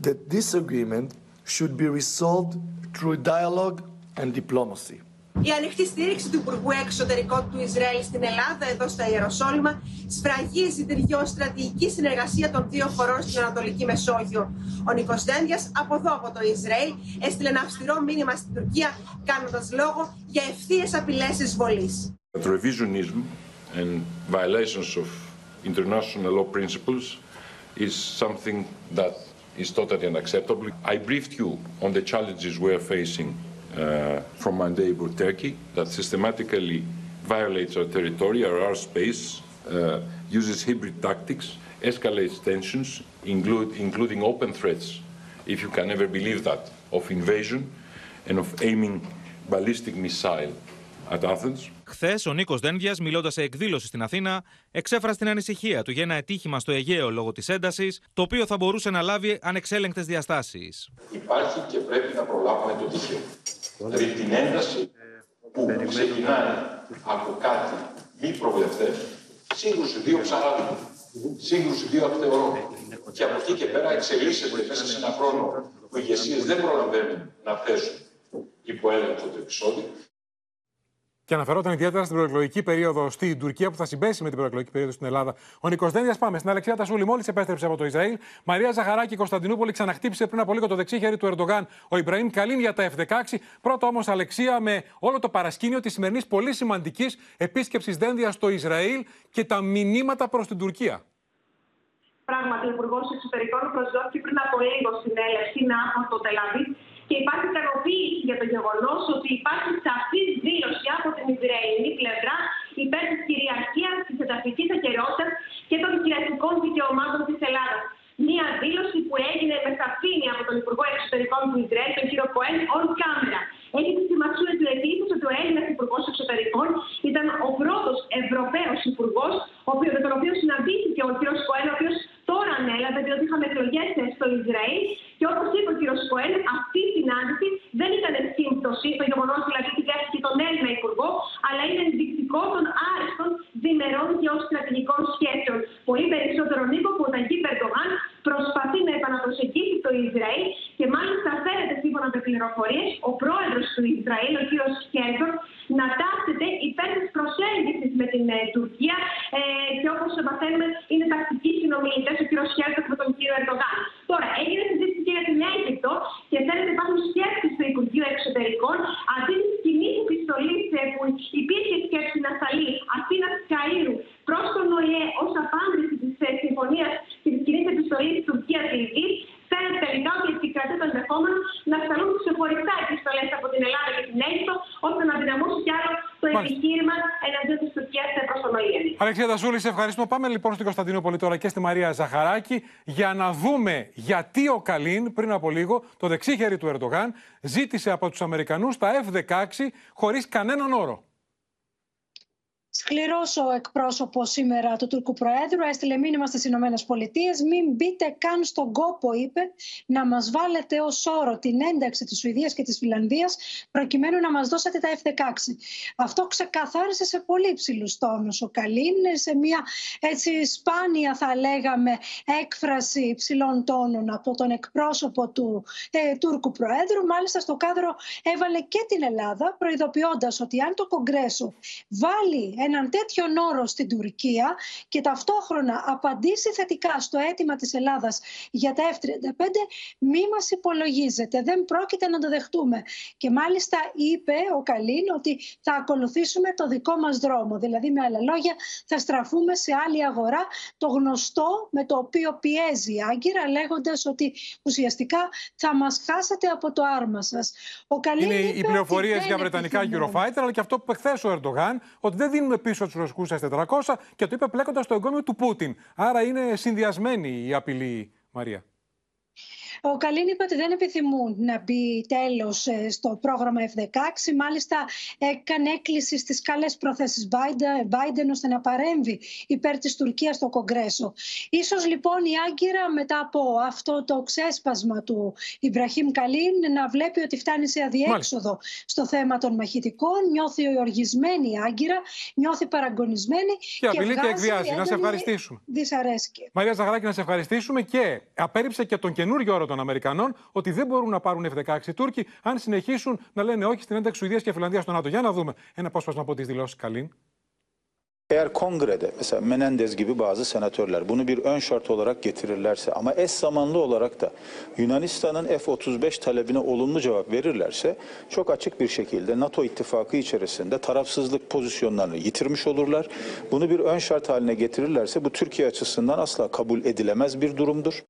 that this agreement should be resolved through dialogue and diplomacy. Η ανοιχτή στήριξη του Υπουργού Εξωτερικών του Ισραήλ στην Ελλάδα, εδώ στα Ιεροσόλυμα, σφραγίζει την γεωστρατηγική συνεργασία των δύο χωρών στην Ανατολική Μεσόγειο. Ο Νίκος Δένδιας, από εδώ από το Ισραήλ, έστειλε ένα αυστηρό μήνυμα στην Τουρκία, κάνοντας λόγο για ευθείε απειλές εισβολής. Revisionism and violations of international law principles is something that is totally unacceptable. I briefed you on the challenges we are facing uh, from my neighbor Turkey that systematically violates our territory, our airspace, uh, uses hybrid tactics, escalates tensions, include, including open threats, if you can ever believe that, of invasion and of aiming ballistic missile at Athens. Χθε, ο Νίκο Δένδια, μιλώντα σε εκδήλωση στην Αθήνα, εξέφρασε την ανησυχία του για ένα ατύχημα στο Αιγαίο λόγω τη ένταση, το οποίο θα μπορούσε να λάβει ανεξέλεγκτε διαστάσει. Υπάρχει και πρέπει να προλάβουμε το τυχαίο. Δηλαδή την ένταση που ξεκινάει από κάτι μη προβλεφτέ, σύγκρουση δύο ψαράδων, σύγκρουση δύο ακτεωρών. Και από εκεί και πέρα εξελίσσεται μέσα σε ένα χρόνο που οι ηγεσίες δεν προλαβαίνουν να θέσουν υπό έλεγχο το επεισόδιο. Και αναφερόταν ιδιαίτερα στην προεκλογική περίοδο στην Τουρκία που θα συμπέσει με την προεκλογική περίοδο στην Ελλάδα. Ο Νίκο Δένδια, πάμε στην Αλεξία Τασούλη, μόλις επέστρεψε από το Ισραήλ. Μαρία Ζαχαράκη Κωνσταντινούπολη ξαναχτύπησε πριν από λίγο το δεξί χέρι του Ερντογάν, ο Ιμπραήμ Καλίν για τα F-16. Πρώτα όμως Αλεξία με όλο το παρασκήνιο της σημερινής πολύ σημαντικής επίσκεψης Δένδιας στο Ισραήλ και τα μηνύματα προς την Τουρκία. Πράγματι, ο Υπουργός Εξωτερικών προσδόθηκε πριν από λίγο συνέλευση να από το Τελαβή και υπάρχει ικανοποίηση για το γεγονός ότι υπάρχει σαφή δήλωση από την Ισραηλινή πλευρά υπέρ της κυριαρχίας, της εδαφική ακαιρεότητας και των κυριαρχικών δικαιωμάτων της Ελλάδας. Μία δήλωση που έγινε με σαφήνεια από τον Υπουργό Εξωτερικών του Ισραήλ, τον κύριο Κοέν, on camera. Έχει τη σημασία του επίση ότι ο Έλληνας Υπουργός Εξωτερικών ήταν ο πρώτος Ευρωπαίος Υπουργός, με τον οποίο συναντήθηκε ο κύριος Κοέν, ο οποίος τώρα ανέλαβε, διότι είχαμε εκλογές στο Ισραήλ. Και όπως είπε ο κύριος Κοέν, αυτή η συνάντηση δεν ήταν σύμπτωση, το γεγονός δηλαδή ότι δέχτηκε τον Έλληνα Υπουργό, αλλά είναι ενδεικτικό των άριστων διμερών γεωστρατηγικών σχέσεων. Πολύ περισσότερο Νίκο που ο Ταγί Περντογάν προσπαθεί να επαναπροσεγγίσει το Ισραήλ και μάλιστα φέρεται σύμφωνα με πληροφορίες ο πρόεδρος του Ισραήλ, ο κ. Χέρτορ, να τάσσεται υπέρ της προσέγγισης με την ε, Τουρκία ε, και όπως μαθαίνουμε είναι τακτικοί συνομιλητές ο κ. Χέρτορ με τον κ. Ερντογάν. Τώρα, έγινε συζήτηση και για την Αίγυπτο και φαίνεται υπάρχουν σκέψεις στο Υπουργείο Εξωτερικών αντί της κοινή επιστολή που υπήρχε σκέψη να σταλεί Αθήνας Καΐρου προς τον ΟΗΕ ως απάντηση της συμφωνίας και της κοινής επιστολής Τουρκίας Λιβύη, φαίνεται τελικά ότι επικρατεί το ενδεχόμενο να σταλούν ξεχωριστά επιστολές από την Ελλάδα και την Αίγυπτο, ώστε να δυναμώσει κι άλλο το επιχείρημα εναντίον Αλεξία Δασούλη, σε ευχαριστούμε. Πάμε λοιπόν στην Κωνσταντινούπολη τώρα και στη Μαρία Ζαχαράκη για να δούμε γιατί ο Καλίν πριν από λίγο, το δεξί χέρι του Ερντογάν, ζήτησε από τους Αμερικανούς τα F-16 χωρίς κανέναν όρο. Σκληρός ο εκπρόσωπος σήμερα του Τούρκου Προέδρου έστειλε μήνυμα στις Ηνωμένες Πολιτείες. Μην μπείτε καν στον κόπο, είπε, να μας βάλετε ως όρο την ένταξη της Σουηδίας και της Φιλανδίας, προκειμένου να μας δώσετε τα F-16. Αυτό ξεκαθάρισε σε πολύ υψηλούς τόνους ο Καλίν, σε μια έτσι σπάνια θα λέγαμε έκφραση υψηλών τόνων από τον εκπρόσωπο του ε, Τούρκου Προέδρου. Μάλιστα στο κάδρο έβαλε και την Ελλάδα, προειδοποιώντας ότι αν το Κογκρέσο βάλει έναν τέτοιον όρο στην Τουρκία και ταυτόχρονα απαντήσει θετικά στο αίτημα της Ελλάδας για τα F-35, μη μας υπολογίζετε, δεν πρόκειται να το δεχτούμε. Και μάλιστα είπε ο Καλίν ότι θα ακολουθήσουμε το δικό μας δρόμο. Δηλαδή με άλλα λόγια θα στραφούμε σε άλλη αγορά το γνωστό με το οποίο πιέζει η Άγκυρα λέγοντας ότι ουσιαστικά θα μας χάσετε από το άρμα σας. Ο Είναι οι πληροφορίε για βρετανικά Eurofighter αλλά και αυτό που χθε ο Ερντογάν ότι δεν δίνουμε πίσω τους ρωσικούς S400 και το είπε πλέκοντας το εγκόμιο του Πούτιν. Άρα είναι συνδυασμένη η απειλή, Μαρία. Ο Καλίν είπε ότι δεν επιθυμούν να μπει τέλος ε, στο πρόγραμμα F-16. Μάλιστα, έκανε έκκληση στις καλές προθέσεις Biden ώστε να παρέμβει υπέρ της Τουρκίας στο Κογκρέσο. σω λοιπόν η Άγκυρα μετά από αυτό το ξέσπασμα του Ιμπραχήμ Καλίν να βλέπει ότι φτάνει σε αδιέξοδο στο θέμα των μαχητικών. Νιώθει οργισμένη η Άγκυρα, νιώθει παραγωνισμένη. Και απειλεί και εκβιάζει. Να σε ευχαριστήσουμε. Δυσαρέσκεια. Μαρία Ζαγράκη, να σε ευχαριστήσουμε και απέρριψε και τον καινούριο όρο των Αμερικανών ότι δεν μπορούν να πάρουν F-16 Τούρκοι αν συνεχίσουν να λένε όχι στην ένταξη Σουηδία και Φιλανδία στο ΝΑΤΟ. Για να δούμε ένα απόσπασμα από τι δηλώσει Καλίν. Eğer kongrede mesela Menendez gibi bazı senatörler bunu bir ön şart olarak getirirlerse ama eş zamanlı olarak da Yunanistan'ın F-35 talebine olumlu cevap verirlerse çok açık bir şekilde NATO ittifakı içerisinde tarafsızlık pozisyonlarını yitirmiş olurlar. Bunu bir ön şart haline getirirlerse bu Türkiye açısından asla kabul edilemez bir durumdur.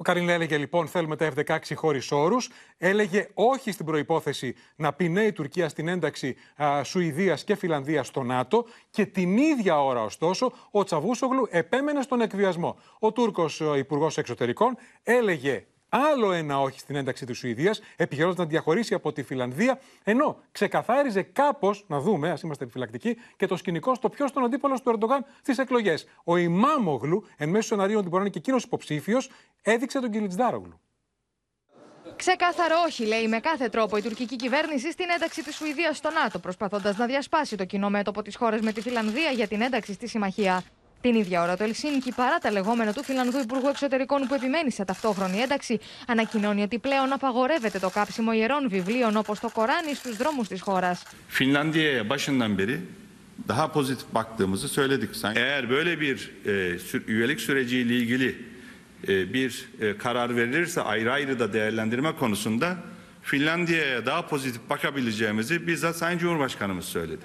Ο Καρίν έλεγε λοιπόν θέλουμε τα F-16 χωρίς όρους. Έλεγε όχι στην προπόθεση να πει ναι η Τουρκία στην ένταξη Σουηδίας και Φιλανδίας στο ΝΑΤΟ. Και την ίδια ώρα, ωστόσο, ο Τσαβούσογλου επέμενε στον εκβιασμό. Ο Τούρκος Υπουργός Εξωτερικών έλεγε άλλο ένα όχι στην ένταξη της Σουηδίας, επιχειρώντας να διαχωρίσει από τη Φιλανδία, ενώ ξεκαθάριζε κάπως, να δούμε, ας είμαστε επιφυλακτικοί, και το σκηνικό στο ποιος τον αντίπαλο του Ερντογάν στις εκλογές. Ο Ιμάμογλου, εν μέσω σενάριων ότι μπορεί να είναι και εκείνος υποψήφιος, έδειξε τον Κιλιτζδάρογλου. Ξεκάθαρο όχι, λέει με κάθε τρόπο η τουρκική κυβέρνηση στην ένταξη της Σουηδίας στο ΝΑΤΟ, προσπαθώντας να διασπάσει το κοινό μέτωπο της χώρας με τη Φιλανδία για την ένταξη στη συμμαχία. Την ίδια ώρα, το Ελσίνικη, παρά τα λεγόμενα του Φιλανδού Υπουργού Εξωτερικών που επιμένει σε ταυτόχρονη ένταξη, ανακοινώνει ότι πλέον απαγορεύεται το κάψιμο ιερών βιβλίων όπω το Κοράνι στου δρόμου τη χώρα. Finlandiya'ya başından beri daha pozitif baktığımızı söyledik. Eğer böyle bir e, üyelik süreciyle ilgili e, bir e, karar verilirse ayrı ayrı da değerlendirme konusunda Finlandiya'ya daha pozitif bakabileceğimizi bizzat Sayın Cumhurbaşkanımız söyledi.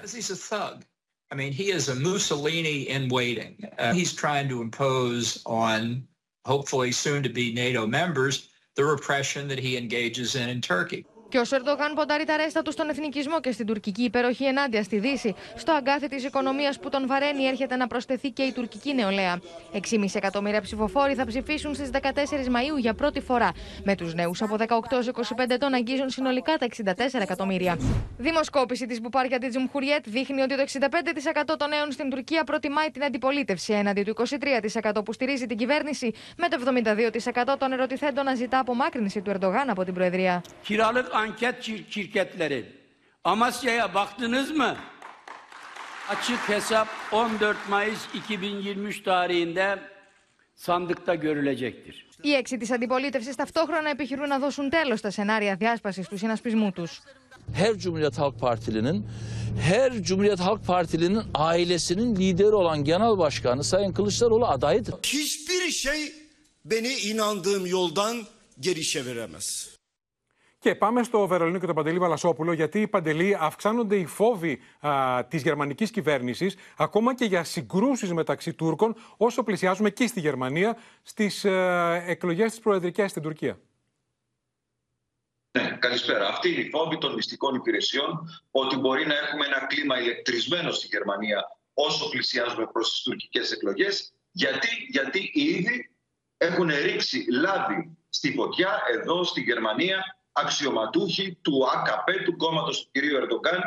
I mean, he is a Mussolini in waiting. Uh, he's trying to impose on hopefully soon to be NATO members the repression that he engages in in Turkey. Και ο Σερντογάν ποντάρει τα ρέστα του στον εθνικισμό και στην τουρκική υπεροχή ενάντια στη Δύση. Στο αγκάθι της οικονομίας που τον βαραίνει έρχεται να προσθεθεί και η τουρκική νεολαία. 6,5 εκατομμύρια ψηφοφόροι θα ψηφίσουν στις 14 Μαου για πρώτη φορά. Με τους νέους από 18 25 ετών αγγίζουν συνολικά τα 64 εκατομμύρια. Δημοσκόπηση της Μπουπάρια της Τζουμχουριέτ δείχνει ότι το 65% των νέων στην Τουρκία προτιμάει την αντιπολίτευση έναντι του 23% που στηρίζει την κυβέρνηση, με το 72% των ερωτηθέντων να ζητά απομάκρυνση του Ερντογάν από την Προεδρία. anket şirketleri. Amasya'ya baktınız mı? Açık hesap 14 Mayıs 2023 tarihinde sandıkta görülecektir. Οι έξι τη αντιπολίτευση ταυτόχρονα επιχειρούν να δώσουν τέλο στα σενάρια διάσπαση του συνασπισμού του. Her Cumhuriyet Halk Partili'nin her Cumhuriyet Halk Partili'nin ailesinin lideri olan genel başkanı Sayın Kılıçdaroğlu adayıdır. Hiçbir şey beni inandığım yoldan geri çeviremez. Και πάμε στο Βερολίνο και τον Παντελή Βαλασόπουλο, γιατί η Παντελή αυξάνονται οι φόβοι της γερμανικής κυβέρνησης, ακόμα και για συγκρούσεις μεταξύ Τούρκων, όσο πλησιάζουμε εκεί στη Γερμανία στις ε, εκλογές τη Προεδρικές στην Τουρκία. Ναι, καλησπέρα. Αυτή είναι η φόβη των μυστικών υπηρεσιών ότι μπορεί να έχουμε ένα κλίμα ηλεκτρισμένο στη Γερμανία όσο πλησιάζουμε προς τις τουρκικές εκλογές. Γιατί, γιατί ήδη έχουν ρίξει λάδι στη φωτιά εδώ στη Γερμανία αξιωματούχοι του ΑΚΠ, του κόμματος του κ. Ερντογκάν,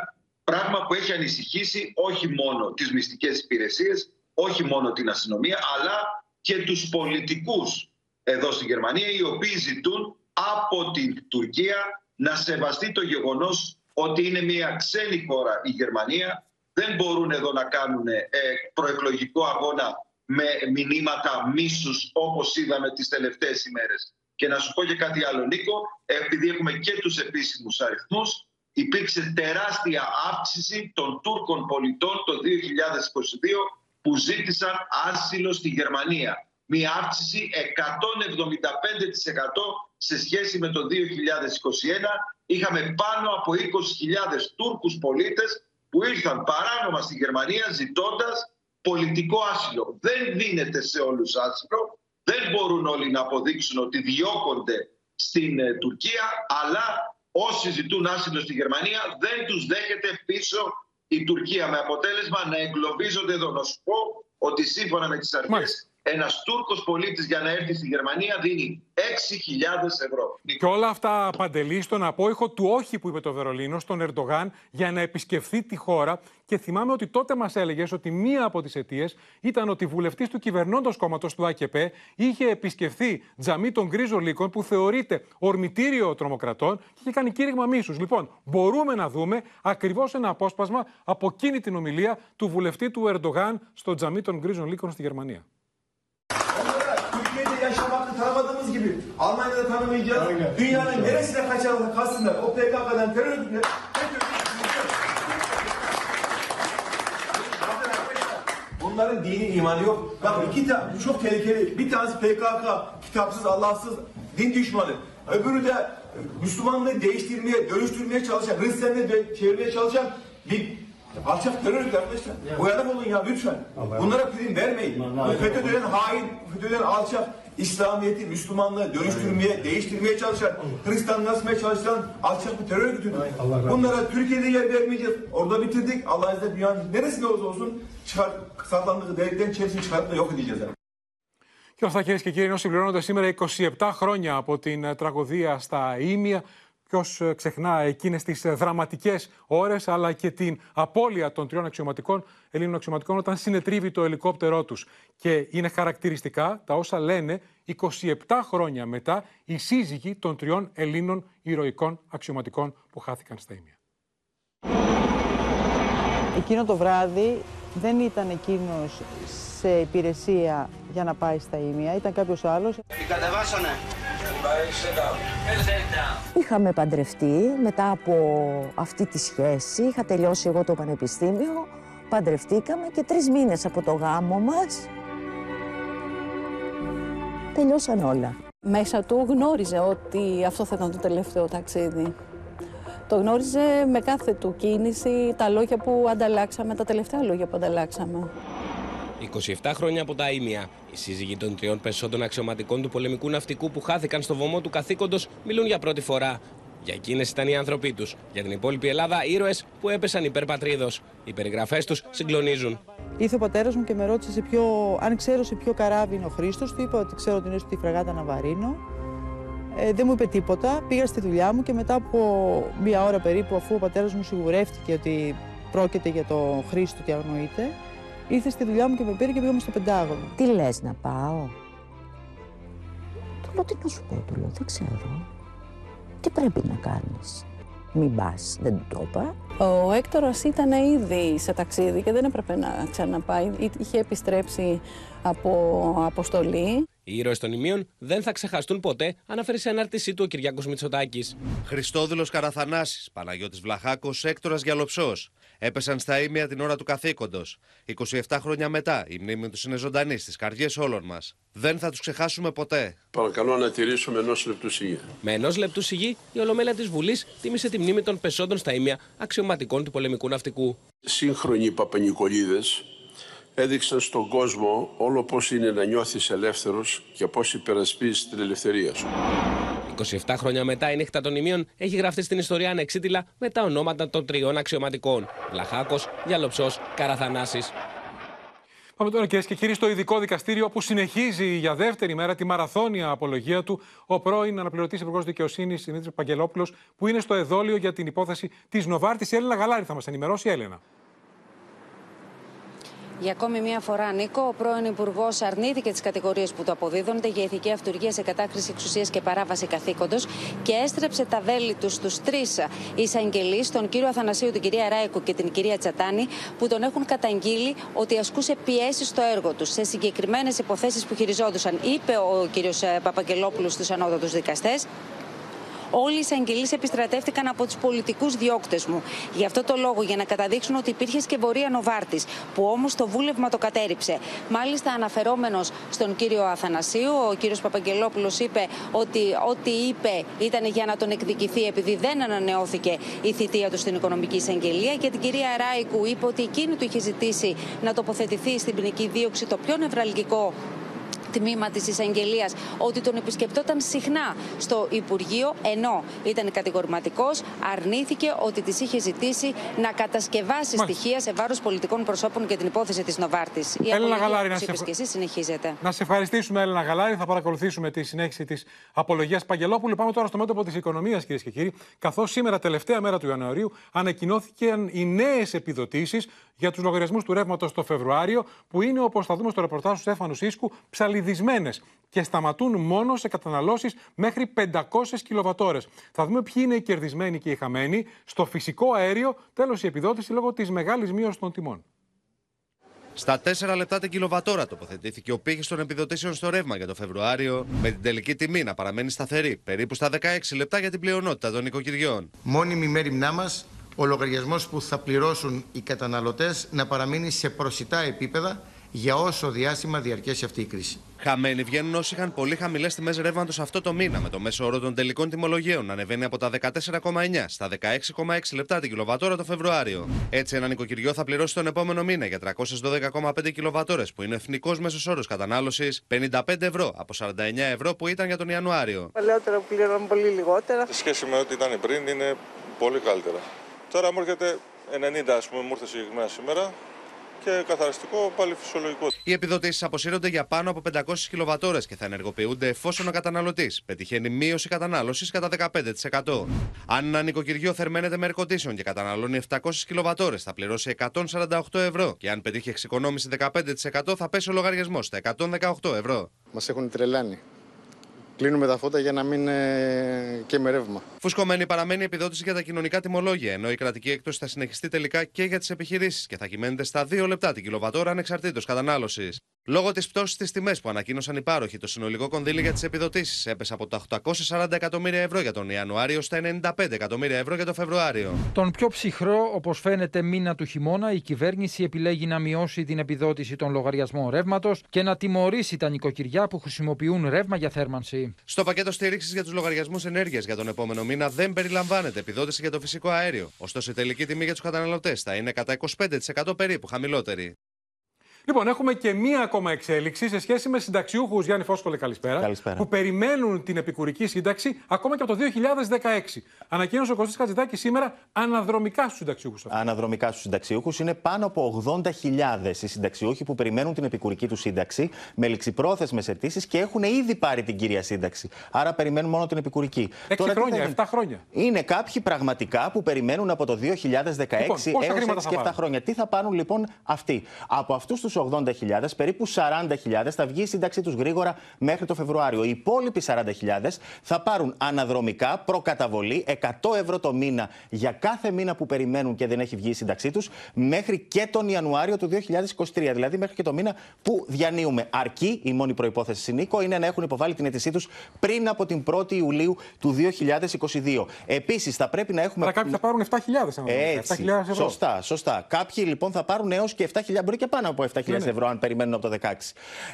πράγμα που έχει ανησυχήσει όχι μόνο τις μυστικές υπηρεσίες, όχι μόνο την αστυνομία, αλλά και τους πολιτικούς εδώ στη Γερμανία, οι οποίοι ζητούν από την Τουρκία να σεβαστεί το γεγονός ότι είναι μια ξένη χώρα η Γερμανία. Δεν μπορούν εδώ να κάνουν ε, προεκλογικό αγώνα με μηνύματα μίσους όπως είδαμε τις τελευταίες ημέρες. Και να σου πω και κάτι άλλο, Νίκο, επειδή έχουμε και τους επίσημους αριθμούς, υπήρξε τεράστια αύξηση των Τούρκων πολιτών το 2022 που ζήτησαν άσυλο στη Γερμανία. Μία αύξηση 175% σε σχέση με το 2021. Είχαμε πάνω από 20.000 Τούρκους πολίτες που ήρθαν παράνομα στη Γερμανία ζητώντας πολιτικό άσυλο. Δεν δίνεται σε όλους άσυλο. Δεν μπορούν όλοι να αποδείξουν ότι διώκονται στην ε, Τουρκία, αλλά όσοι ζητούν άσυλο στη Γερμανία δεν τους δέχεται πίσω η Τουρκία με αποτέλεσμα να εγκλωβίζονται εδώ. Να σου πω ότι σύμφωνα με τις αρχές ένας Τούρκος πολίτης για να έρθει στη Γερμανία δίνει 6.000 ευρώ. Και όλα αυτά παντελεί στον απόϊχο του όχι που είπε το Βερολίνο στον Ερντογάν για να επισκεφθεί τη χώρα. Και θυμάμαι ότι τότε μας έλεγες ότι μία από τις αιτίες ήταν ότι βουλευτής του κυβερνώντος κόμματος του ΑΚΕΠ είχε επισκεφθεί τζαμί των γκρίζων λύκων που θεωρείται ορμητήριο τρομοκρατών και είχε κάνει κήρυγμα μίσους. Λοιπόν, μπορούμε να δούμε ακριβώς ένα απόσπασμα από εκείνη την ομιλία του vουλευτή του Ερντογάν στο τζαμί των γκρίζων λύκων στη Γερμανία. Yaşamakta tanımadığımız gibi Almanya'da tanımayacağız. Aynen. Dünyanın neresine kaçalım kalsınlar. O PKK'dan terör örgütüne Bunların dini imanı yok. Bak iki tane çok tehlikeli. Bir tanesi PKK, kitapsız, Allahsız, din düşmanı. Öbürü de Müslümanlığı değiştirmeye, dönüştürmeye çalışan, Hristiyanlığı çevirmeye çalışan bir Alçak terör örgütü arkadaşlar. Ya. Uyanık olun ya lütfen. Allah Bunlara prim vermeyin. FETÖ'den hain, FETÖ'den alçak, İslamiyet'i, Müslümanlığı dönüştürmeye, değiştirmeye çalışan, Hristiyanlaşmaya çalışan alçak bir terör örgütüdür. Bunlara Türkiye'de yer vermeyeceğiz. Orada bitirdik. Allah izniyle dünyanın neresinde olursa olsun çıkar, saklandığı delikten içerisini çıkartıp da yok edeceğiz. Και αυτά κυρίε και κύριοι, ενώ συμπληρώνονται σήμερα 27 χρόνια από την τραγωδία στα Ήμια, Ποιος ε, ξεχνά εκείνες τις ε, δραματικές ώρες, αλλά και την απώλεια των τριών αξιωματικών Ελλήνων αξιωματικών όταν συνετρίβει το ελικόπτερό τους. Και είναι χαρακτηριστικά τα όσα λένε 27 χρόνια μετά οι σύζυγοι των τριών Ελλήνων ηρωικών αξιωματικών που χάθηκαν στα Ήμια. Εκείνο το βράδυ δεν ήταν εκείνος σε υπηρεσία για να πάει στα Ήμια, ήταν κάποιος άλλος. Την κατεβάσανε. Είχαμε παντρευτεί μετά από αυτή τη σχέση. Είχα τελειώσει εγώ το πανεπιστήμιο. Παντρευτήκαμε και τρεις μήνες από το γάμο μας τελειώσαν όλα. Μέσα του γνώριζε ότι αυτό θα ήταν το τελευταίο ταξίδι. Το γνώριζε με κάθε του κίνηση, τα λόγια που ανταλλάξαμε, τα τελευταία λόγια που ανταλλάξαμε. 27 χρόνια από τα Ήμια. Οι σύζυγοι των τριών πεσόντων αξιωματικών του πολεμικού ναυτικού που χάθηκαν στο βωμό του καθήκοντος μιλούν για πρώτη φορά. Για εκείνες ήταν οι άνθρωποι τους. Για την υπόλοιπη Ελλάδα, ήρωες που έπεσαν υπέρ πατρίδο. Οι περιγραφές τους συγκλονίζουν. Ήρθε ο πατέρας μου και με ρώτησε σε ποιο, αν ξέρω σε ποιο καράβι είναι ο Χρήστος. Του είπα ότι ξέρω ότι είναι στη φραγάτα Ναβαρίνο. Ε, δεν μου είπε τίποτα. Πήγα στη δουλειά μου και μετά από μία ώρα περίπου, αφού ο πατέρας μου σιγουρεύτηκε ότι πρόκειται για το Χρήστο, τι αγνοείται, ήρθε στη δουλειά μου και με πήρε και πήγαμε στο Πεντάγωνο. Τι λες να πάω; Του λέω τι να σου πω, του λέω, δεν ξέρω. Τι πρέπει να κάνεις; Μην πας, δεν του το είπα. Ο Έκτορας ήταν ήδη σε ταξίδι και δεν έπρεπε να ξαναπάει. Είχε επιστρέψει από αποστολή. Οι ήρωες των ημείων δεν θα ξεχαστούν ποτέ, αναφέρει σε ανάρτησή του ο Κυριάκος Μητσοτάκης. Χριστόδουλος Καραθανάσης, Παναγιώτης Βλαχάκος, Έκτορας Γιαλοψός. Έπεσαν στα ίμια την ώρα του καθήκοντος. 27 χρόνια μετά, η μνήμη τους είναι ζωντανή στις καρδιές όλων μας. Δεν θα τους ξεχάσουμε ποτέ. Παρακαλώ να τηρήσουμε ενός λεπτού σιγή. Με ενός λεπτού σιγή, η Ολομέλεια της Βουλής τίμησε τη μνήμη των πεσόντων στα ίμια αξιωματικών του πολεμικού ναυτικού. Σύγχρονοι Παπανικολίδες έδειξαν στον κόσμο όλο πώς είναι να νιώθεις ελεύθερος και πώς υπερασπίζεις την ελευθερία σου. 27 χρόνια μετά η νύχτα των ημείων έχει γραφτεί στην ιστορία ανεξίτηλα με τα ονόματα των τριών αξιωματικών. Βλαχάκος, Διαλοψός, Καραθανάσης. Πάμε τώρα κυρίες και κύριοι στο ειδικό δικαστήριο που συνεχίζει για δεύτερη μέρα τη μαραθώνια απολογία του ο πρώην αναπληρωτής Υπουργός Δικαιοσύνης Δημήτρης Παγκελόπουλο, που είναι στο εδόλιο για την υπόθεση της Νοβάρτης. Έλενα Γαλάρη θα μας ενημερώσει, Έλενα. Για ακόμη μία φορά, Νίκο, ο πρώην Υπουργός αρνήθηκε τις κατηγορίες που του αποδίδονται για ηθική αυτουργία σε κατάκριση εξουσίας και παράβαση καθήκοντος και έστρεψε τα βέλη του στους τρεις εισαγγελείς, τον κύριο Αθανασίου, την κυρία Ράικου και την κυρία Τσατάνη, που τον έχουν καταγγείλει ότι ασκούσε πιέσεις στο έργο τους σε συγκεκριμένες υποθέσεις που χειριζόντουσαν. Είπε ο κύριος Παπαγγελόπουλος στους ανώτατους δικαστές όλοι οι εισαγγελείς επιστρατεύτηκαν από τους πολιτικούς διώκτες μου. Γι' αυτό το λόγο, για να καταδείξουν ότι υπήρχε σκευωρία Νοβάρτης, που όμως το βούλευμα το κατέριψε. Μάλιστα, αναφερόμενος στον κύριο Αθανασίου, ο κύριος Παπαγγελόπουλος είπε ότι ό,τι είπε ήταν για να τον εκδικηθεί επειδή δεν ανανεώθηκε η θητεία του στην οικονομική εισαγγελία. Και την κυρία Ράικου είπε ότι εκείνη του είχε ζητήσει να τοποθετηθεί στην ποινική δίωξη το πιο νευραλγικό τμήμα της εισαγγελίας ότι τον επισκεπτόταν συχνά στο Υπουργείο, ενώ ήταν κατηγορηματικός, αρνήθηκε ότι της είχε ζητήσει να κατασκευάσει στοιχεία σε βάρος πολιτικών προσώπων για την υπόθεση της Νοβάρτης. Η Έλληνα Γαλάρη, να να σε και εσύ, συνεχίζεται. Να σε ευχαριστήσουμε, Έλληνα Γαλάρη. Θα παρακολουθήσουμε τη συνέχιση της απολογίας Παγγελόπουλου. Πάμε τώρα στο μέτωπο της οικονομίας, κυρίες και κύριοι. Καθώς σήμερα, τελευταία μέρα του Ιανουαρίου, ανακοινώθηκαν οι νέες επιδοτήσεις για τους λογαριασμούς του ρεύματος το Φεβρουάριο, που είναι, όπως θα δούμε στο ρεπορτάζ του Στέφανου Σίσκου, ψαλιδισμένε και σταματούν μόνο σε καταναλώσεις μέχρι 500 κιλοβατόρες. Θα δούμε ποιοι είναι οι κερδισμένοι και οι χαμένοι. Στο φυσικό αέριο, τέλος η επιδότηση λόγω της μεγάλης μείωσης των τιμών. Στα 4 λεπτά την κιλοβατόρα τοποθετήθηκε ο πύχης των επιδοτήσεων στο ρεύμα για το Φεβρουάριο, με την τελική τιμή να παραμένει σταθερή, περίπου στα 16 λεπτά για την πλειονότητα των οικοκυριών. Μόνιμη μέρημνά μας, ο λογαριασμός που θα πληρώσουν οι καταναλωτές να παραμείνει σε προσιτά επίπεδα για όσο διάστημα διαρκέσει αυτή η κρίση. Χαμένοι βγαίνουν όσοι είχαν πολύ χαμηλές τιμές ρεύματος αυτό το μήνα, με το μέσο όρο των τελικών τιμολογίων να ανεβαίνει από τα 14,9 στα 16,6 λεπτά την κιλοβατόρα το Φεβρουάριο. Έτσι, ένα νοικοκυριό θα πληρώσει τον επόμενο μήνα για 312,5 κιλοβατόρες, που είναι εθνικός μέσος όρος κατανάλωσης, 55 ευρώ από 49 ευρώ που ήταν για τον Ιανουάριο. Παλαιότερα πληρώνω πολύ λιγότερα. Σε σχέση με ό,τι ήταν πριν, είναι πολύ καλύτερα. Τώρα μου έρχεται 90, ας πούμε, μου ήρθε συγκεκριμένα σήμερα και καθαριστικό πάλι φυσιολογικό. Οι επιδοτήσεις αποσύρονται για πάνω από 500 κιλοβατόρες και θα ενεργοποιούνται εφόσον ο καταναλωτής πετυχαίνει μείωση κατανάλωσης κατά 15%. Αν ένα νοικοκυριό θερμαίνεται με air condition και καταναλώνει 700 κιλοβατόρες, θα πληρώσει 148 ευρώ. Και αν πετύχει εξοικονόμηση 15%, θα πέσει ο λογαριασμός στα 118 ευρώ. Μας έχουν τρελάνει. Κλείνουμε τα φώτα για να μην ε, και με ρεύμα. Φουσκωμένη παραμένει η επιδότηση για τα κοινωνικά τιμολόγια, ενώ η κρατική έκπτωση θα συνεχιστεί τελικά και για τις επιχειρήσεις και θα κυμαίνεται στα 2 λεπτά την κιλοβατόρα ανεξαρτήτως κατανάλωσης. Λόγω της πτώσης στι τιμές που ανακοίνωσαν οι πάροχοι, το συνολικό κονδύλι για τις επιδοτήσεις έπεσε από τα 840 εκατομμύρια ευρώ για τον Ιανουάριο στα 95 εκατομμύρια ευρώ για τον Φεβρουάριο. Τον πιο ψυχρό, όπως φαίνεται, μήνα του χειμώνα, η κυβέρνηση επιλέγει να μειώσει την επιδότηση των λογαριασμών ρεύματος και να τιμωρήσει τα νοικοκυριά που χρησιμοποιούν ρεύμα για θέρμανση. Στο πακέτο στήριξης για τους λογαριασμούς ενέργειας για τον επόμενο μήνα δεν περιλαμβάνεται επιδότηση για το φυσικό αέριο. Ωστόσο, η τελική τιμή για τους καταναλωτές θα είναι κατά 25% περίπου χαμηλότερη. Λοιπόν, έχουμε και μία ακόμα εξέλιξη σε σχέση με συνταξιούχους, Γιάννη Φόσκολε, καλησπέρα, καλησπέρα. που περιμένουν την επικουρική σύνταξη ακόμα και από το 2016. Ανακοίνωσε ο Κωστής Χατζηδάκης σήμερα αναδρομικά στους συνταξιούχους. Αναδρομικά στους συνταξιούχους είναι πάνω από 80.000 οι συνταξιούχοι που περιμένουν την επικουρική τους σύνταξη με ληξιπρόθεσμες αιτήσεις και έχουν ήδη πάρει την κύρια σύνταξη. Άρα περιμένουν μόνο την επικουρική. 6 Τώρα, χρόνια, 7 χρόνια. Είναι κάποιοι πραγματικά που περιμένουν από το 2016 λοιπόν, έως 6 και 7 χρόνια. Τι θα πάρουν λοιπόν αυτοί; Από αυτούς τους 80.000, περίπου 40.000 θα βγει η σύνταξή τους γρήγορα μέχρι το Φεβρουάριο. Οι υπόλοιποι 40.000 θα πάρουν αναδρομικά προκαταβολή 100 ευρώ το μήνα για κάθε μήνα που περιμένουν και δεν έχει βγει η σύνταξή τους μέχρι και τον Ιανουάριο του 2023. Δηλαδή μέχρι και το μήνα που διανύουμε. Αρκεί η μόνη προπόθεση συνήκο είναι να έχουν υποβάλει την αίτησή τους πριν από την 1η Ιουλίου του 2022. Επίσης θα πρέπει να έχουμε. Αλλά κάποιοι θα πάρουν 7.000 Έτσι. 7.000 ευρώ. Σωστά, σωστά. Κάποιοι λοιπόν θα πάρουν έως και 7.000, μπορεί και πάνω από 7.000 ναι, ναι. ευρώ αν περιμένουν από το 16.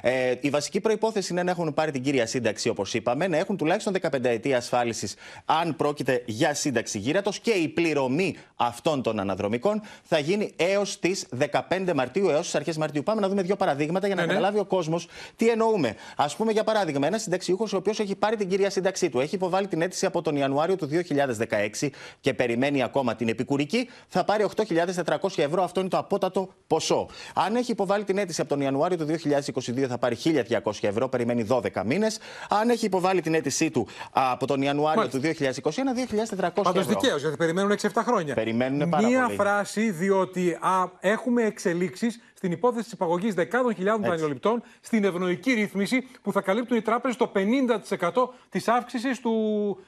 Ε, η βασική προπόθεση είναι να έχουν πάρει την κύρια σύνταξη, όπως είπαμε, να έχουν τουλάχιστον 15 ετή ασφάλισης, αν πρόκειται για σύνταξη γύρατος και η πληρωμή αυτών των αναδρομικών θα γίνει έως τις 15 Μαρτίου, έως τις αρχές Μαρτίου. Πάμε να δούμε δύο παραδείγματα για να ναι, ναι. καταλάβει ο κόσμος τι εννοούμε. Α πούμε, για παράδειγμα, ένας συνταξιούχος ο οποίος έχει πάρει την κύρια σύνταξή του, έχει υποβάλει την αίτηση από τον Ιανουάριο του 2016 και περιμένει ακόμα την επικουρική, θα πάρει 8.400 ευρώ. Αυτό είναι το απότατο ποσό. Αν έχει υποβάλει την αίτηση από τον Ιανουάριο του 2022 θα πάρει 1.200 ευρώ, περιμένει 12 μήνες. Αν έχει υποβάλει την αίτησή του από τον Ιανουάριο Μάλιστα. του 2021, 2.400 ευρώ. Πάντως δικαίως, γιατί περιμένουν 6-7 χρόνια. Περιμένουν πάρα Μία πολύ. φράση, διότι α, έχουμε εξελίξεις στην υπόθεση της υπαγωγής δεκάδων χιλιάδων δανειοληπτών στην ευνοϊκή ρύθμιση που θα καλύπτουν οι τράπεζες το 50% της αύξησης του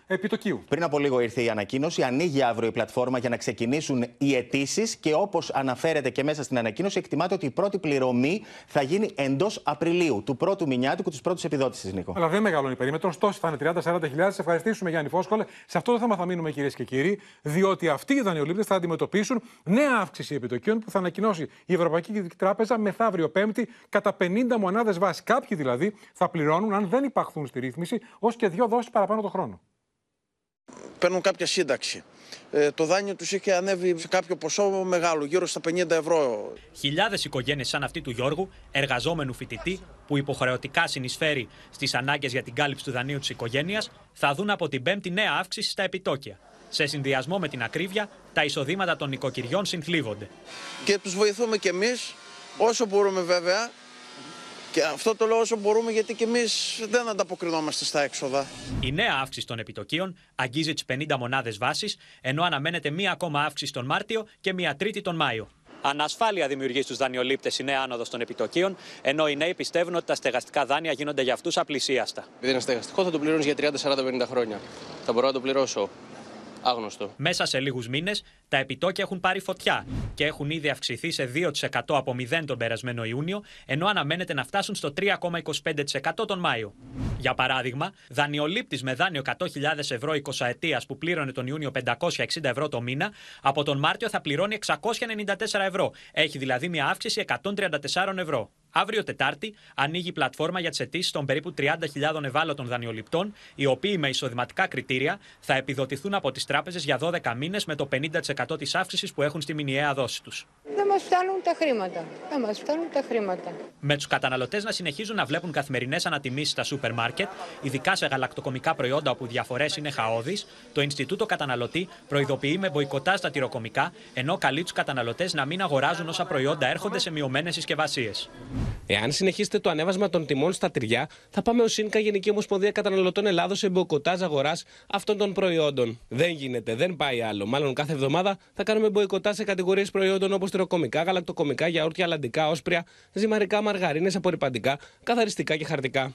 επιτοκίου. Πριν από λίγο ήρθε η ανακοίνωση. Ανοίγει αύριο η πλατφόρμα για να ξεκινήσουν οι αιτήσεις και όπως αναφέρεται και μέσα στην ανακοίνωση, εκτιμάται ότι η πρώτη πληρωμή θα γίνει εντός Απριλίου, του πρώτου μηνιάτικου της πρώτης επιδότησης, Νίκο. Αλλά δεν μεγαλώνει η περίμετρος. Στόση θα είναι 30-40 χιλιάδες. Ευχαριστήσουμε, Γιάννη Φόσκολε. Σε αυτό το θέμα θα μείνουμε, κυρίες και κύριοι, διότι αυτοί οι δανειολήπτες θα αντιμετωπίσουν νέα αύξηση επιτοκίων που θα ανακοινώσει η Ευρωπαϊκή Κεντρική Τράπεζα μεθαύριο Πέμπτη κατά 50 μονάδες βάση. Κάποιοι δηλαδή θα πληρώνουν, αν δεν υπαχθούν στη ρύθμιση, ως και δύο δόσεις παραπάνω το χρόνο. Παίρνουν κάποια σύνταξη. Ε, το δάνειο τους είχε ανέβει σε κάποιο ποσό μεγάλο, γύρω στα 50 ευρώ. Χιλιάδες οικογένειες σαν αυτή του Γιώργου, εργαζόμενου φοιτητή, που υποχρεωτικά συνεισφέρει στις ανάγκες για την κάλυψη του δανείου της οικογένειας, θα δουν από την Πέμπτη νέα αύξηση στα επιτόκια. Σε συνδυασμό με την ακρίβεια, τα εισοδήματα των νοικοκυριών συνθλίβονται. Και τους βοηθούμε κι εμείς, όσο μπορούμε βέβαια. Και αυτό το λέω όσο μπορούμε γιατί κι εμείς δεν ανταποκρινόμαστε στα έξοδα. Η νέα αύξηση των επιτοκίων αγγίζει τις 50 μονάδες βάσης, ενώ αναμένεται μία ακόμα αύξηση τον Μάρτιο και μία τρίτη τον Μάιο. Ανασφάλεια δημιουργεί στους δανειολήπτες η νέα άνοδος των επιτοκίων, ενώ οι νέοι πιστεύουν ότι τα στεγαστικά δάνεια γίνονται για αυτούς απλησίαστα. Επειδή είναι στεγαστικό, θα το πληρώνεις για 30, 40, 50 χρόνια. Θα μπορώ να το πληρώσω άγνωστο. Μέσα σε λίγους μήνες τα επιτόκια έχουν πάρει φωτιά και έχουν ήδη αυξηθεί σε 2% από 0 τον περασμένο Ιούνιο, ενώ αναμένεται να φτάσουν στο 3,25% τον Μάιο. Για παράδειγμα, δανειολήπτης με δάνειο 100.000 ευρώ 20 ετία που πλήρωνε τον Ιούνιο 560 ευρώ το μήνα, από τον Μάρτιο θα πληρώνει 694 ευρώ. Έχει δηλαδή μια αύξηση 134 ευρώ. Αύριο Τετάρτη ανοίγει η πλατφόρμα για τι αιτήσει των περίπου 30.000 ευάλωτων δανειοληπτών, οι οποίοι με εισοδηματικά κριτήρια θα επιδοτηθούν από τις τράπεζες για 12 μήνες με το 50% της αύξησης που έχουν στη μηνιαία δόση τους. Δεν μας φτάνουν τα χρήματα. Δεν μας φτάνουν τα χρήματα. Με τους καταναλωτές να συνεχίζουν να βλέπουν καθημερινές ανατιμήσεις στα σούπερ μάρκετ, ειδικά σε γαλακτοκομικά προϊόντα όπου διαφορές είναι χαόδει, το Ινστιτούτο Καταναλωτή προειδοποιεί με μποϊκοτά στα τυροκομικά, ενώ καλεί τους καταναλωτές να μην αγοράζουν όσα προϊόντα έρχονται σε μειωμένες συσκευασίες. Εάν συνεχίσετε το ανέβασμα των τιμών στα τυριά, θα πάμε ως ΣΥΝΚΑ Γενική Ομοσπονδία Καταναλωτών Ελλάδος σε μποϊκοτάζ αγοράς αυτών των προϊόντων. Δεν γίνεται, δεν πάει άλλο. Μάλλον κάθε εβδομάδα θα κάνουμε μποϊκοτάζ σε κατηγορίες προϊόντων όπως τυροκομικά, γαλακτοκομικά, γιαούρτια, αλαντικά, όσπρια, ζυμαρικά, μαργαρίνες, απορριπαντικά, καθαριστικά και χαρτικά.